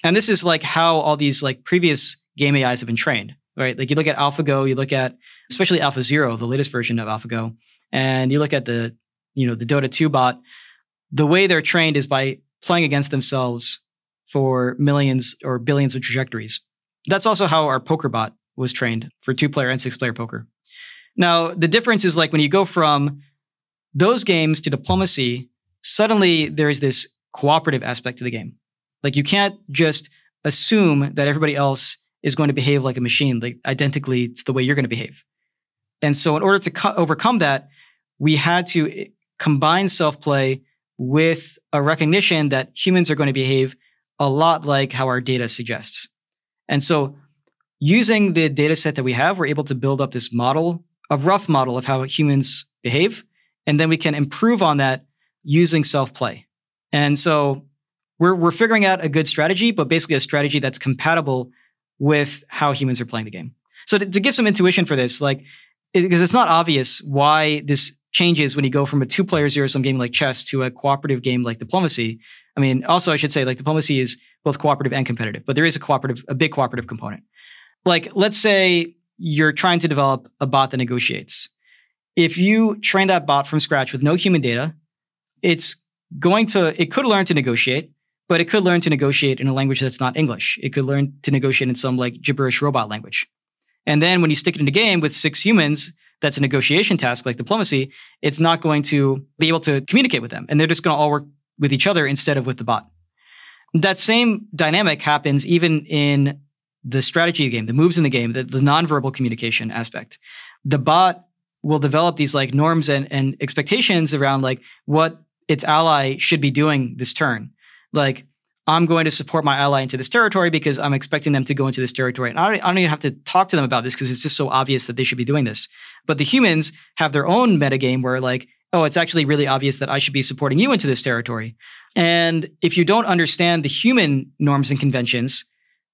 and this is like how all these like previous game ais have been trained right? Like you look at alphago you look at especially alphazero the latest version of alphago and you look at the you know the dota 2 bot the way they're trained is by playing against themselves for millions or billions of trajectories. That's also how our poker bot was trained for two player and six player poker now, the difference is like when you go from those games to diplomacy, suddenly there's this cooperative aspect to the game. Like you can't just assume that everybody else is going to behave like a machine, like identically it's the way you're going to behave. And so in order to co- overcome that, we had to eh, combine self-play with a recognition that humans are going to behave a lot like how our data suggests. And so using the data set that we have, we're able to build up this model a rough model of how humans behave. And then we can improve on that using self play. And so we're, we're figuring out a good strategy, but basically a strategy that's compatible with how humans are playing the game. So to, to give some intuition for this, like, because it's not obvious why this changes when you go from a two player zero sum game like chess to a cooperative game like diplomacy. I mean, also, I should say, like, diplomacy is both cooperative and competitive, but there is a cooperative, a big cooperative component. Like, let's say you're trying to develop a bot that negotiates. If you train that bot from scratch with no human data, it's going to, it could learn to negotiate, but it could learn to negotiate in a language that's not English. It could learn to negotiate in some like gibberish robot language. And then when you stick it in a game with six humans, that's a negotiation task like diplomacy, it's not going to be able to communicate with them. And they're just going to all work with each other instead of with the bot. That same dynamic happens even in the strategy of the game, the moves in the game, the, the nonverbal communication aspect. The bot will develop these like norms and, and expectations around like what its ally should be doing this turn. Like, I'm going to support my ally into this territory because I'm expecting them to go into this territory. And I don't, I don't even have to talk to them about this because it's just so obvious that they should be doing this. But the humans have their own metagame where, like, oh, it's actually really obvious that I should be supporting you into this territory. And if you don't understand the human norms and conventions,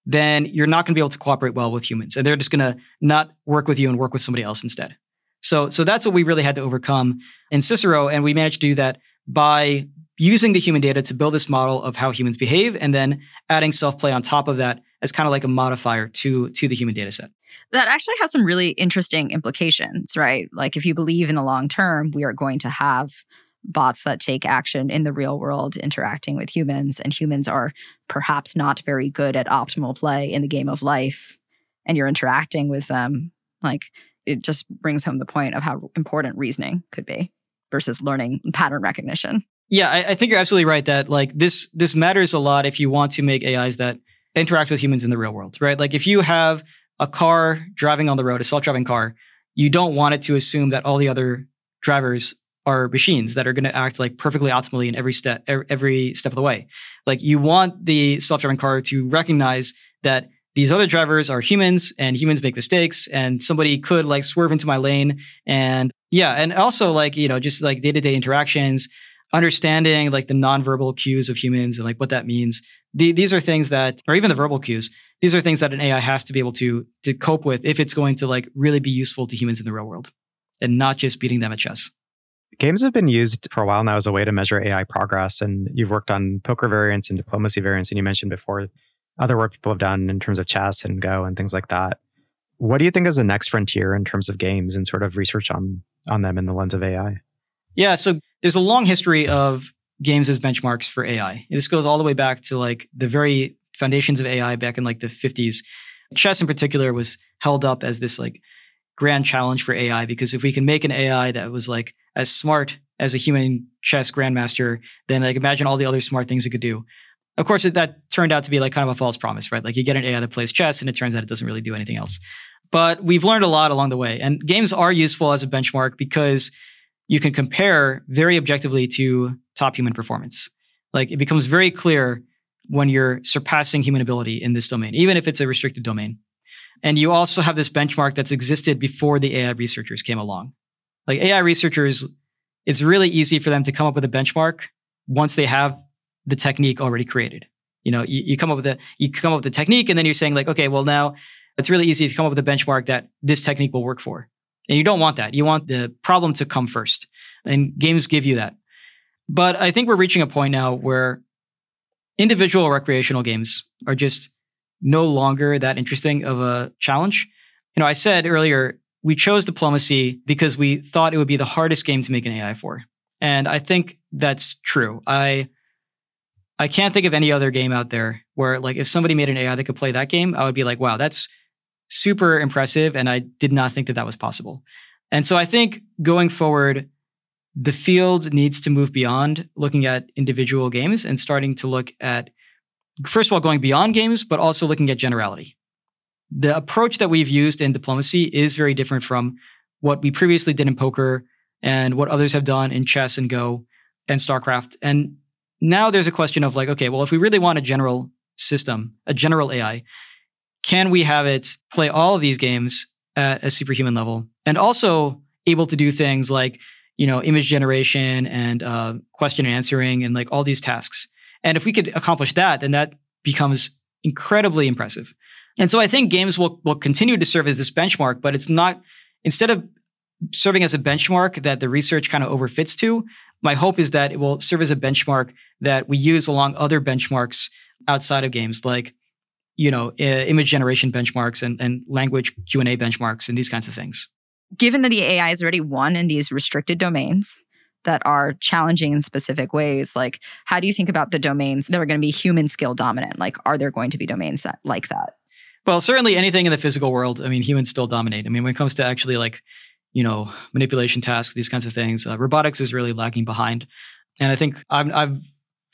then you're not going to be able to cooperate well with humans. And they're just going to not work with you and work with somebody else instead. So, so that's what we really had to overcome in Cicero. And we managed to do that by using the human data to build this model of how humans behave and then adding self-play on top of that as kind of like a modifier to, to the human data set. That actually has some really interesting implications, right? Like if you believe in the long term, we are going to have bots that take action in the real world interacting with humans and humans are perhaps not very good at optimal play in the game of life and you're interacting with them like it just brings home the point of how important reasoning could be versus learning pattern recognition. Yeah I, I think you're absolutely right that like this this matters a lot if you want to make ais that interact with humans in the real world right? Like if you have a car driving on the road a self-driving car you don't want it to assume that all the other drivers are machines that are going to act like perfectly optimally in every step every step of the way. Like you want the self-driving car to recognize that these other drivers are humans and humans make mistakes and somebody could like swerve into my lane and yeah and also like you know just like day-to-day interactions understanding like the nonverbal cues of humans and like what that means. The, these are things that, or even the verbal cues, these are things that an AI has to be able to to cope with if it's going to like really be useful to humans in the real world, and not just beating them at chess. Games have been used for a while now as a way to measure AI progress, and you've worked on poker variants and diplomacy variants, and you mentioned before other work people have done in terms of chess and Go and things like that. What do you think is the next frontier in terms of games and sort of research on on them in the lens of AI? Yeah, so there's a long history of games as benchmarks for AI. This goes all the way back to like the very foundations of AI back in like the 50s. Chess in particular was held up as this like grand challenge for AI because if we can make an AI that was like as smart as a human chess grandmaster, then like imagine all the other smart things it could do. Of course, that turned out to be like kind of a false promise, right? Like you get an AI that plays chess and it turns out it doesn't really do anything else. But we've learned a lot along the way. And games are useful as a benchmark because you can compare very objectively to top human performance. Like it becomes very clear when you're surpassing human ability in this domain, even if it's a restricted domain. And you also have this benchmark that's existed before the AI researchers came along. Like AI researchers, it's really easy for them to come up with a benchmark once they have the technique already created. You know, you, you come up with a you come up with the technique, and then you're saying like, okay, well now it's really easy to come up with a benchmark that this technique will work for. And you don't want that. You want the problem to come first. And games give you that. But I think we're reaching a point now where individual recreational games are just no longer that interesting of a challenge. You know, I said earlier, we chose diplomacy because we thought it would be the hardest game to make an AI for. And I think that's true. I I can't think of any other game out there where like if somebody made an AI that could play that game, I would be like, wow, that's super impressive. And I did not think that that was possible. And so I think going forward, the field needs to move beyond looking at individual games and starting to look at, first of all, going beyond games, but also looking at generality. The approach that we've used in diplomacy is very different from what we previously did in poker and what others have done in chess and Go and StarCraft. And now there's a question of like, okay, well, if we really want a general system, a general AI, can we have it play all of these games at a superhuman level? And also able to do things like you know image generation and uh, question answering and like all these tasks. And if we could accomplish that then that becomes incredibly impressive and so i think games will, will continue to serve as this benchmark but it's not instead of serving as a benchmark that the research kind of overfits to my hope is that it will serve as a benchmark that we use along other benchmarks outside of games like you know, image generation benchmarks and, and language Q&A benchmarks and these kinds of things. Given that the AI has already won in these restricted domains that are challenging in specific ways, like how do you think about the domains that are going to be human skill dominant? Like, are there going to be domains that like that? Well, certainly anything in the physical world, I mean, humans still dominate. I mean, when it comes to actually like, you know, manipulation tasks, these kinds of things, uh, robotics is really lagging behind. And I think I'm, I'm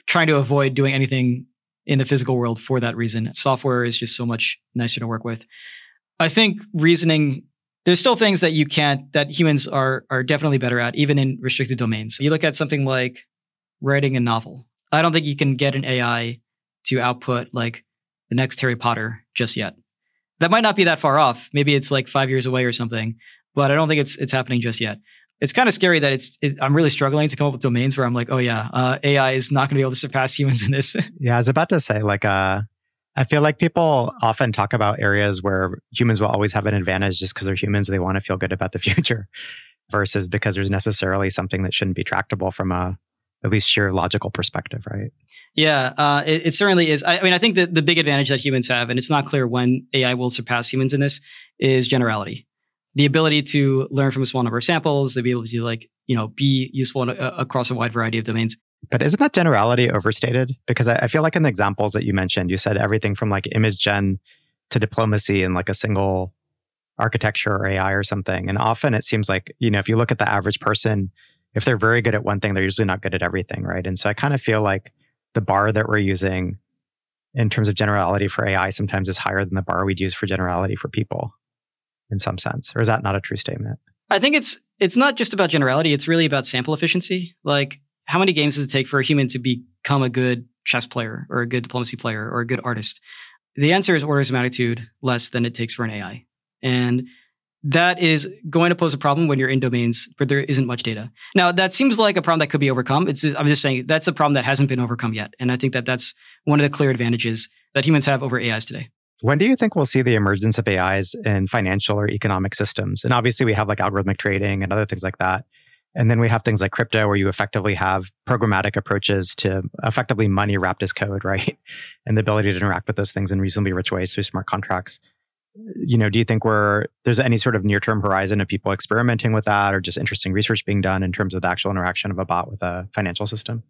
trying to avoid doing anything in the physical world for that reason. Software is just so much nicer to work with. I think reasoning there's still things that you can't that humans are are definitely better at even in restricted domains. You look at something like writing a novel. I don't think you can get an AI to output like the next Harry Potter just yet. That might not be that far off. Maybe it's like 5 years away or something, but I don't think it's it's happening just yet it's kind of scary that it's it, I'm really struggling to come up with domains where I'm like, oh yeah, uh, AI is not going to be able to surpass humans in this. yeah, I was about to say like uh, I feel like people often talk about areas where humans will always have an advantage just because they're humans they want to feel good about the future, versus because there's necessarily something that shouldn't be tractable from a at least sheer logical perspective, right? Yeah, uh, it, it, certainly is. I, I, mean, I think that the big advantage that humans have, and it's not clear when AI will surpass humans in this, is generality the ability to learn from a small number of samples, to be able to like, you know, be useful in across a wide variety of domains. But isn't that generality overstated? Because I, I feel like in the examples that you mentioned, you said everything from like image gen to diplomacy in like a single architecture or AI or something. And often it seems like, you know, if you look at the average person, if they're very good at one thing, they're usually not good at everything, right? And so I kind of feel like the bar that we're using in terms of generality for AI sometimes is higher than the bar we'd use for generality for people in some sense, or is that not a true statement? I think it's it's not just about generality. It's really about sample efficiency. Like, how many games does it take for a human to become a good chess player, or a good diplomacy player, or a good artist? The answer is orders of magnitude less than it takes for an AI. And that is going to pose a problem when you're in domains where there isn't much data. Now, that seems like a problem that could be overcome. It's I'm just saying that's a problem that hasn't been overcome yet, and I think that that's one of the clear advantages that humans have over AIs today. When do you think we'll see the emergence of AIs in financial or economic systems? And obviously, we have like algorithmic trading and other things like that. And then we have things like crypto, where you effectively have programmatic approaches to effectively money wrapped as code, right? And the ability to interact with those things in reasonably rich ways through smart contracts you know, do you think we're there's any sort of near term horizon of people experimenting with that, or just interesting research being done in terms of the actual interaction of a bot with a financial system?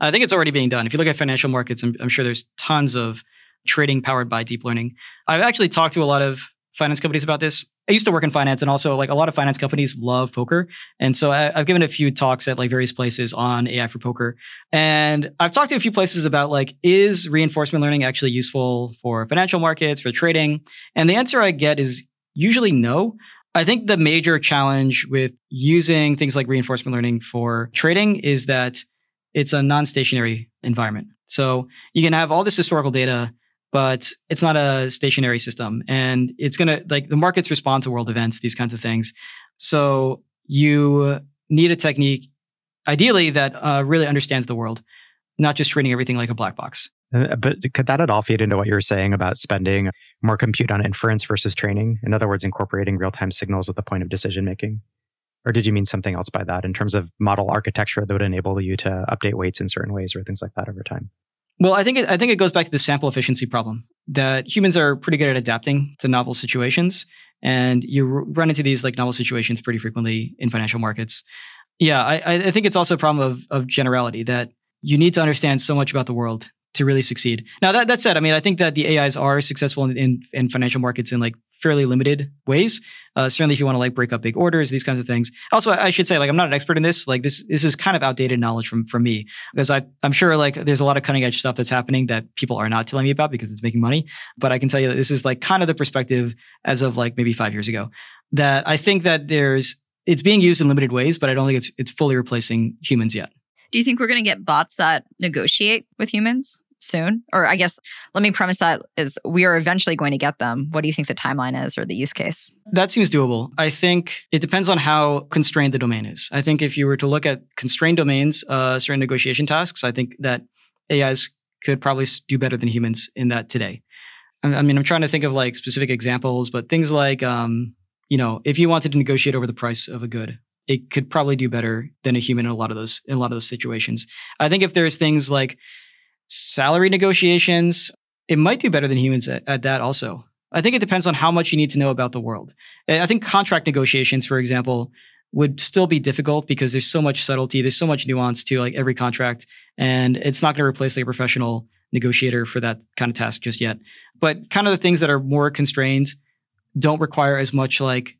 I think it's already being done. If you look at financial markets, I'm, I'm sure there's tons of trading powered by deep learning. I've actually talked to a lot of finance companies about this. I used to work in finance, and also like a lot of finance companies love poker, and so I, have given a few talks at like various places on AI for poker, and I've talked to a few places about like is reinforcement learning actually useful for financial markets for trading, and the answer I get is usually no. I think the major challenge with using things like reinforcement learning for trading is that it's a non-stationary environment. So you can have all this historical data but it's not a stationary system. And it's going to like the markets respond to world events these kinds of things. So you need a technique ideally that uh, really understands the world not just treating everything like a black box. Uh, but could that at all feed into what you were saying about spending more compute on inference versus training? In other words incorporating real-time signals at the point of decision making or did you mean something else by that in terms of model architecture that would enable you to update weights in certain ways or things like that over time well, I think it, I think it goes back to the sample efficiency problem that humans are pretty good at adapting to novel situations, and you run into these like novel situations pretty frequently in financial markets. Yeah, I, I think it's also a problem of of generality that you need to understand so much about the world to really succeed. Now that that said, I mean, I think that the AIs are successful in, in, in financial markets in like fairly limited ways. Uh, certainly, if you want to like break up big orders, these kinds of things. Also, I should say, like, I'm not an expert in this. Like, this this is kind of outdated knowledge from from me because I I'm sure like there's a lot of cutting edge stuff that's happening that people are not telling me about because it's making money. But I can tell you that this is like kind of the perspective as of like maybe five years ago. That I think that there's it's being used in limited ways, but I don't think it's it's fully replacing humans yet. Do you think we're going to get bots that negotiate with humans? Soon? Or I guess let me premise that is we are eventually going to get them. What do you think the timeline is or the use case? That seems doable. I think it depends on how constrained the domain is. I think if you were to look at constrained domains, uh, certain negotiation tasks, I think that AIs could probably do better than humans in that today. I mean, I'm trying to think of like specific examples, but things like, um, you know, if you wanted to negotiate over the price of a good, it could probably do better than a human in a lot of those in a lot of those situations. I think if there's things like salary negotiations, it might do better than humans at, at, that also. I think it depends on how much you need to know about the world. I think contract negotiations, for example, would still be difficult because there's so much subtlety, there's so much nuance to like every contract, and it's not going to replace like a professional negotiator for that kind of task just yet. But kind of the things that are more constrained don't require as much like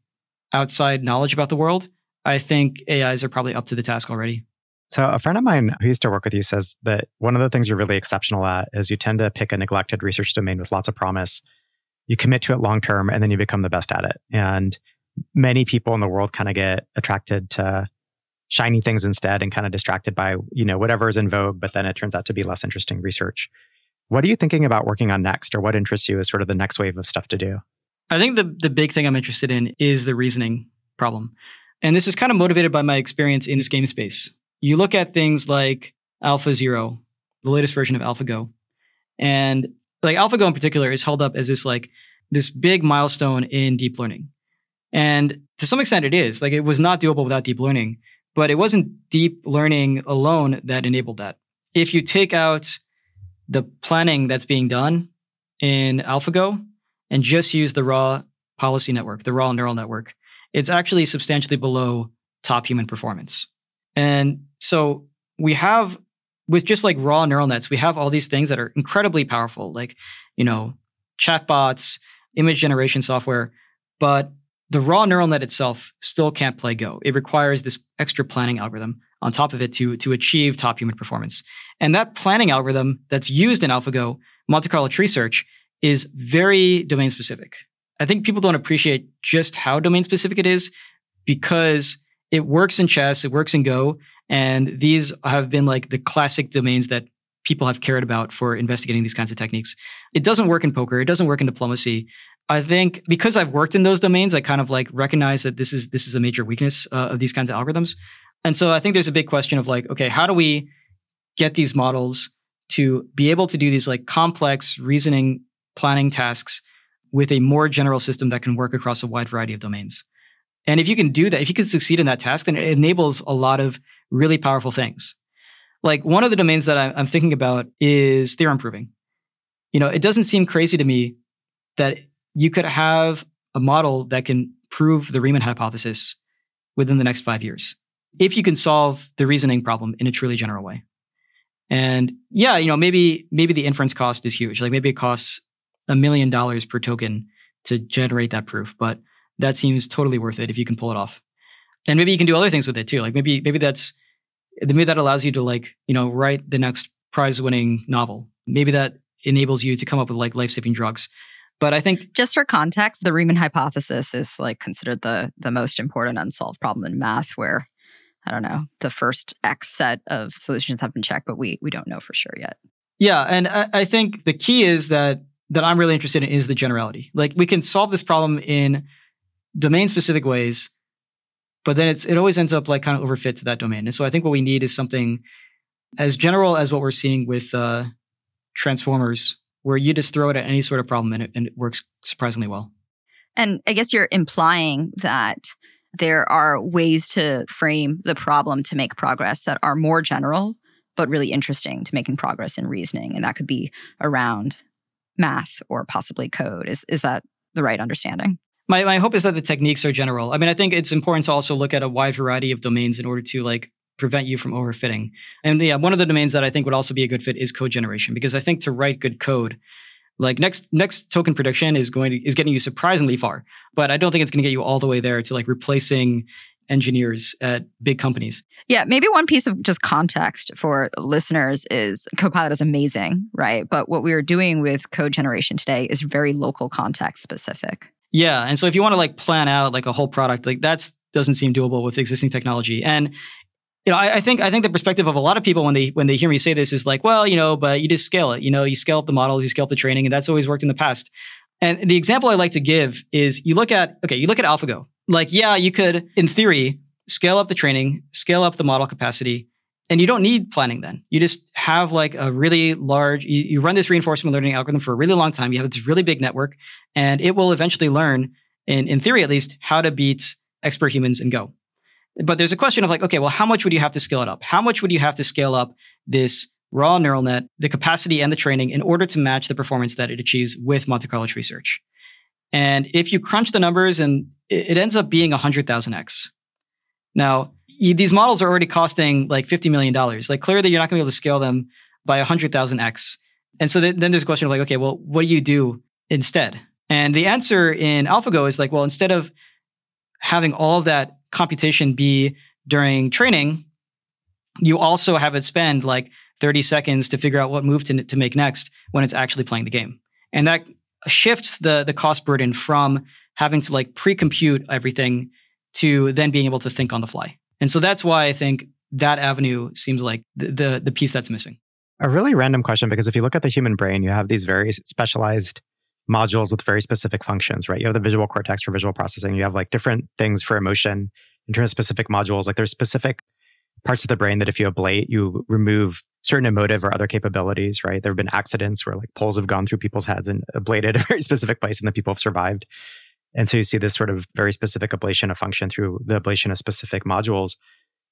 outside knowledge about the world. I think AIs are probably up to the task already. So, a friend of mine who used to work with you says that one of the things you're really exceptional at is you tend to pick a neglected research domain with lots of promise. You commit to it long term, and then you become the best at it. And many people in the world kind of get attracted to shiny things instead and kind of distracted by you know whatever is in vogue but then it turns out to be less interesting research what are you thinking about working on next or what interests you as sort of the next wave of stuff to do i think the, the big thing i'm interested in is the reasoning problem and this is kind of motivated by my experience in this game space you look at things like AlphaZero, the latest version of AlphaGo, and like AlphaGo in particular is held up as this like this big milestone in deep learning. And to some extent it is. Like it was not doable without deep learning, but it wasn't deep learning alone that enabled that. If you take out the planning that's being done in AlphaGo and just use the raw policy network, the raw neural network, it's actually substantially below top human performance. And so we have with just like raw neural nets, we have all these things that are incredibly powerful, like, you know, chatbots, image generation software, but the raw neural net itself still can't play Go. It requires this extra planning algorithm on top of it to, to achieve top human performance. And that planning algorithm that's used in AlphaGo, Monte Carlo tree search, is very domain specific. I think people don't appreciate just how domain specific it is because it works in chess, it works in Go, and these have been like the classic domains that people have cared about for investigating these kinds of techniques. It doesn't work in poker, it doesn't work in diplomacy. I think because I've worked in those domains, I kind of like recognize that this is this is a major weakness uh, of these kinds of algorithms. And so I think there's a big question of like, okay, how do we get these models to be able to do these like complex reasoning planning tasks with a more general system that can work across a wide variety of domains? And if you can do that, if you can succeed in that task, then it enables a lot of really powerful things. Like one of the domains that I'm thinking about is theorem proving. You know, it doesn't seem crazy to me that you could have a model that can prove the Riemann hypothesis within the next five years if you can solve the reasoning problem in a truly general way. And yeah, you know, maybe maybe the inference cost is huge. Like maybe it costs a million dollars per token to generate that proof, but that seems totally worth it if you can pull it off. And maybe you can do other things with it too. Like maybe maybe that's maybe that allows you to like, you know, write the next prize winning novel. Maybe that enables you to come up with like life-saving drugs. But I think just for context, the Riemann hypothesis is like considered the the most important unsolved problem in math where I don't know, the first X set of solutions have been checked, but we we don't know for sure yet. Yeah, and I, I think the key is that that I'm really interested in is the generality. Like we can solve this problem in domain specific ways, but then it's it always ends up like kind of overfit to that domain. And so I think what we need is something as general as what we're seeing with uh, transformers, where you just throw it at any sort of problem and it, and it works surprisingly well. And I guess you're implying that there are ways to frame the problem to make progress that are more general, but really interesting to making progress in reasoning. And that could be around math or possibly code. Is, is that the right understanding? My, my hope is that the techniques are general. I mean, I think it's important to also look at a wide variety of domains in order to like prevent you from overfitting. And yeah, one of the domains that I think would also be a good fit is code generation because I think to write good code, like next next token prediction is going to is getting you surprisingly far, but I don't think it's going to get you all the way there to like replacing engineers at big companies. Yeah, maybe one piece of just context for listeners is Copilot is amazing, right? But what we are doing with code generation today is very local context specific. Yeah, and so if you want to like plan out like a whole product, like that's doesn't seem doable with existing technology. And you know, I, I, think I think the perspective of a lot of people when they when they hear me say this is like, well, you know, but you just scale it. You know, you scale up the models, you scale up the training, and that's always worked in the past. And the example I like to give is you look at okay, you look at AlphaGo. Like, yeah, you could, in theory, scale up the training, scale up the model capacity, and you don't need planning then. You just have like a really large, you, you run this reinforcement learning algorithm for a really long time. You have this really big network, and it will eventually learn, in, in theory at least, how to beat expert humans in Go. But there's a question of like, okay, well, how much would you have to scale it up? How much would you have to scale up this raw neural net, the capacity and the training in order to match the performance that it achieves with Monte Carlo tree search? And if you crunch the numbers and it ends up being 100,000x. Now, these models are already costing like $50 million. Like clearly you're not going to be able to scale them by 100,000x. And so then there's a question of like, okay, well, what do you do instead? And the answer in AlphaGo is like, well, instead of having all of that computation be during training, you also have it spend like 30 seconds to figure out what move to, to make next when it's actually playing the game. And that shifts the, the cost burden from having to like pre-compute everything to then being able to think on the fly. And so that's why I think that avenue seems like the, the, the piece that's missing. A really random question because if you look at the human brain, you have these very specialized modules with very specific functions, right? You have the visual cortex for visual processing. You have like different things for emotion in terms of specific modules. Like there's specific parts of the brain that if you ablate, you remove certain emotive or other capabilities, right? There have been accidents where like poles have gone through people's heads and ablated a very specific place and the people have survived. And so you see this sort of very specific ablation of function through the ablation of specific modules.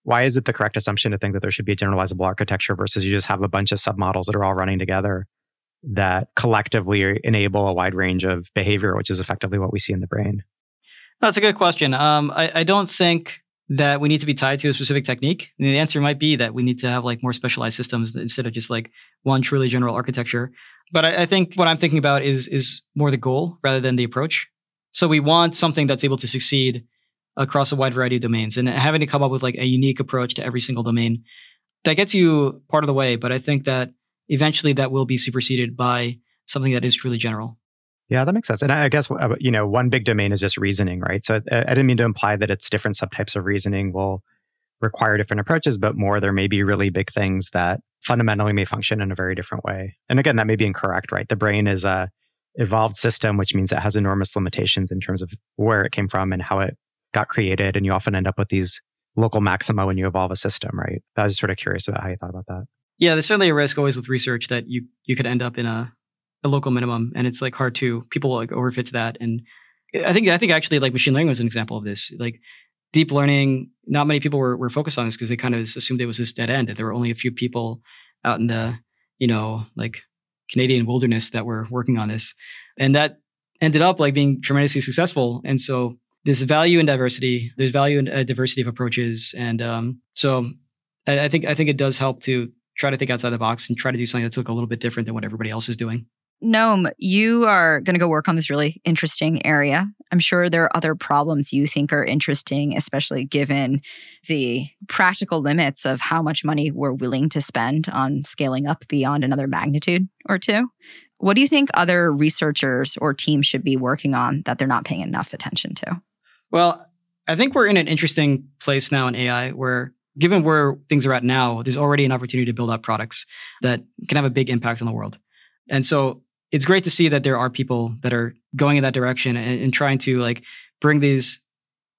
Why is it the correct assumption to think that there should be a generalizable architecture versus you just have a bunch of submodels that are all running together that collectively enable a wide range of behavior, which is effectively what we see in the brain? That's a good question. Um, I, I, don't think that we need to be tied to a specific technique. And the answer might be that we need to have like more specialized systems instead of just like one truly general architecture. But I, I think what I'm thinking about is is more the goal rather than the approach. So we want something that's able to succeed across a wide variety of domains and having to come up with like a unique approach to every single domain that gets you part of the way. But I think that eventually that will be superseded by something that is truly general. Yeah, that makes sense. And I guess uh, you know one big domain is just reasoning, right? So I, I didn't mean to imply that it's different subtypes of reasoning will require different approaches, but more there may be really big things that fundamentally may function in a very different way. And again, that may be incorrect, right? The brain is a evolved system, which means it has enormous limitations in terms of where it came from and how it got created. And you often end up with these local maxima when you evolve a system, right? I was sort of curious about how you thought about that. Yeah, there's certainly a risk always with research that you you could end up in a, a local minimum, and it's like hard to people like overfit to that. And I think I think actually like machine learning was an example of this. Like deep learning, not many people were, were focused on this because they kind of assumed it was this dead end. There were only a few people out in the you know like Canadian wilderness that were working on this, and that ended up like being tremendously successful. And so there's value in diversity. There's value in a diversity of approaches, and um, so I, I think I think it does help to try to think outside the box and try to do something that's like a little bit different than what everybody else is doing. Noam, you are going to go work on this really interesting area. I'm sure there are other problems you think are interesting, especially given the practical limits of how much money we're willing to spend on scaling up beyond another magnitude or two. What do you think other researchers or teams should be working on that they're not paying enough attention to? Well, I think we're in an interesting place now in AI where given where things are at now, there's already an opportunity to build out products that can have a big impact on the world. And so it's great to see that there are people that are going in that direction and, and trying to like bring these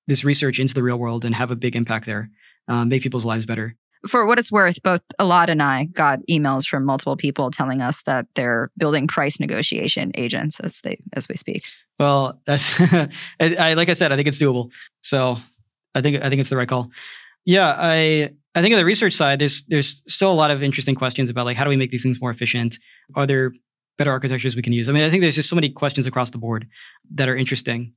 this research into the real world and have a big impact there, um, make people's lives better. For what it's worth, both Elad and I got emails from multiple people telling us that they're building price negotiation agents as they as we speak. Well, that's I, like I said, I think it's doable. So I think I think it's the right call. Yeah, I I think on the research side, there's there's still a lot of interesting questions about like how do we make these things more efficient? Are there better architectures we can use? I mean, I think there's just so many questions across the board that are interesting.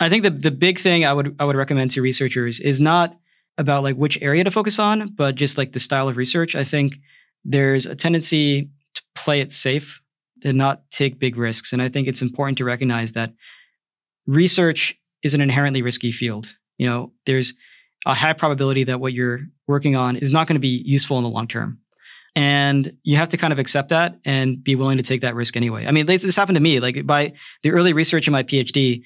I think the the big thing I would I would recommend to researchers is not about like which area to focus on, but just like the style of research. I think there's a tendency to play it safe and not take big risks. And I think it's important to recognize that research is an inherently risky field. You know, there's a high probability that what you're working on is not going to be useful in the long term. And you have to kind of accept that and be willing to take that risk anyway. I mean, this, this happened to me. Like by the early research in my PhD,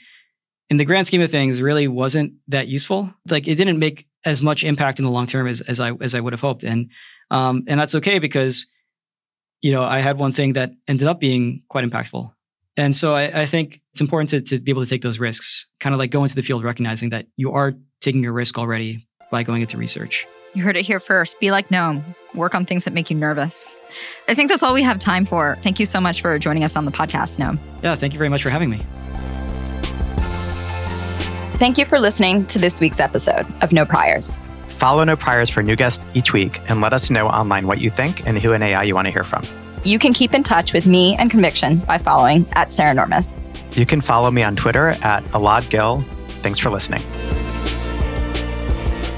in the grand scheme of things, really wasn't that useful. Like it didn't make as much impact in the long term as, as I as I would have hoped. And um, and that's okay because you know I had one thing that ended up being quite impactful. And so I, I think it's important to, to be able to take those risks, kind of like go into the field recognizing that you are taking a risk already by going into research. You heard it here first. Be like Noam. Work on things that make you nervous. I think that's all we have time for. Thank you so much for joining us on the podcast, Noam. Yeah, thank you very much for having me. Thank you for listening to this week's episode of No Priors. Follow No Priors for new guests each week and let us know online what you think and who in AI you want to hear from. You can keep in touch with me and Conviction by following at Saranormous. You can follow me on Twitter at Elad Gil. Thanks for listening.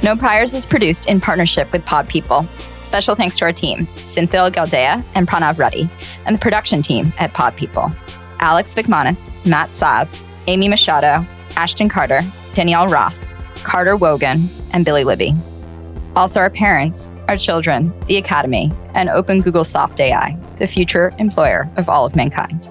No Priors is produced in partnership with Pod People. Special thanks to our team, Cynthia Galdea and Pranav Reddy, and the production team at Pod People. Alex Vikmanis, Matt Sav, Amy Machado, Ashton Carter, Danielle Roth, Carter Wogan, and Billy Libby. Also, our parents, our children, the Academy, and Open Google Soft AI, the future employer of all of mankind.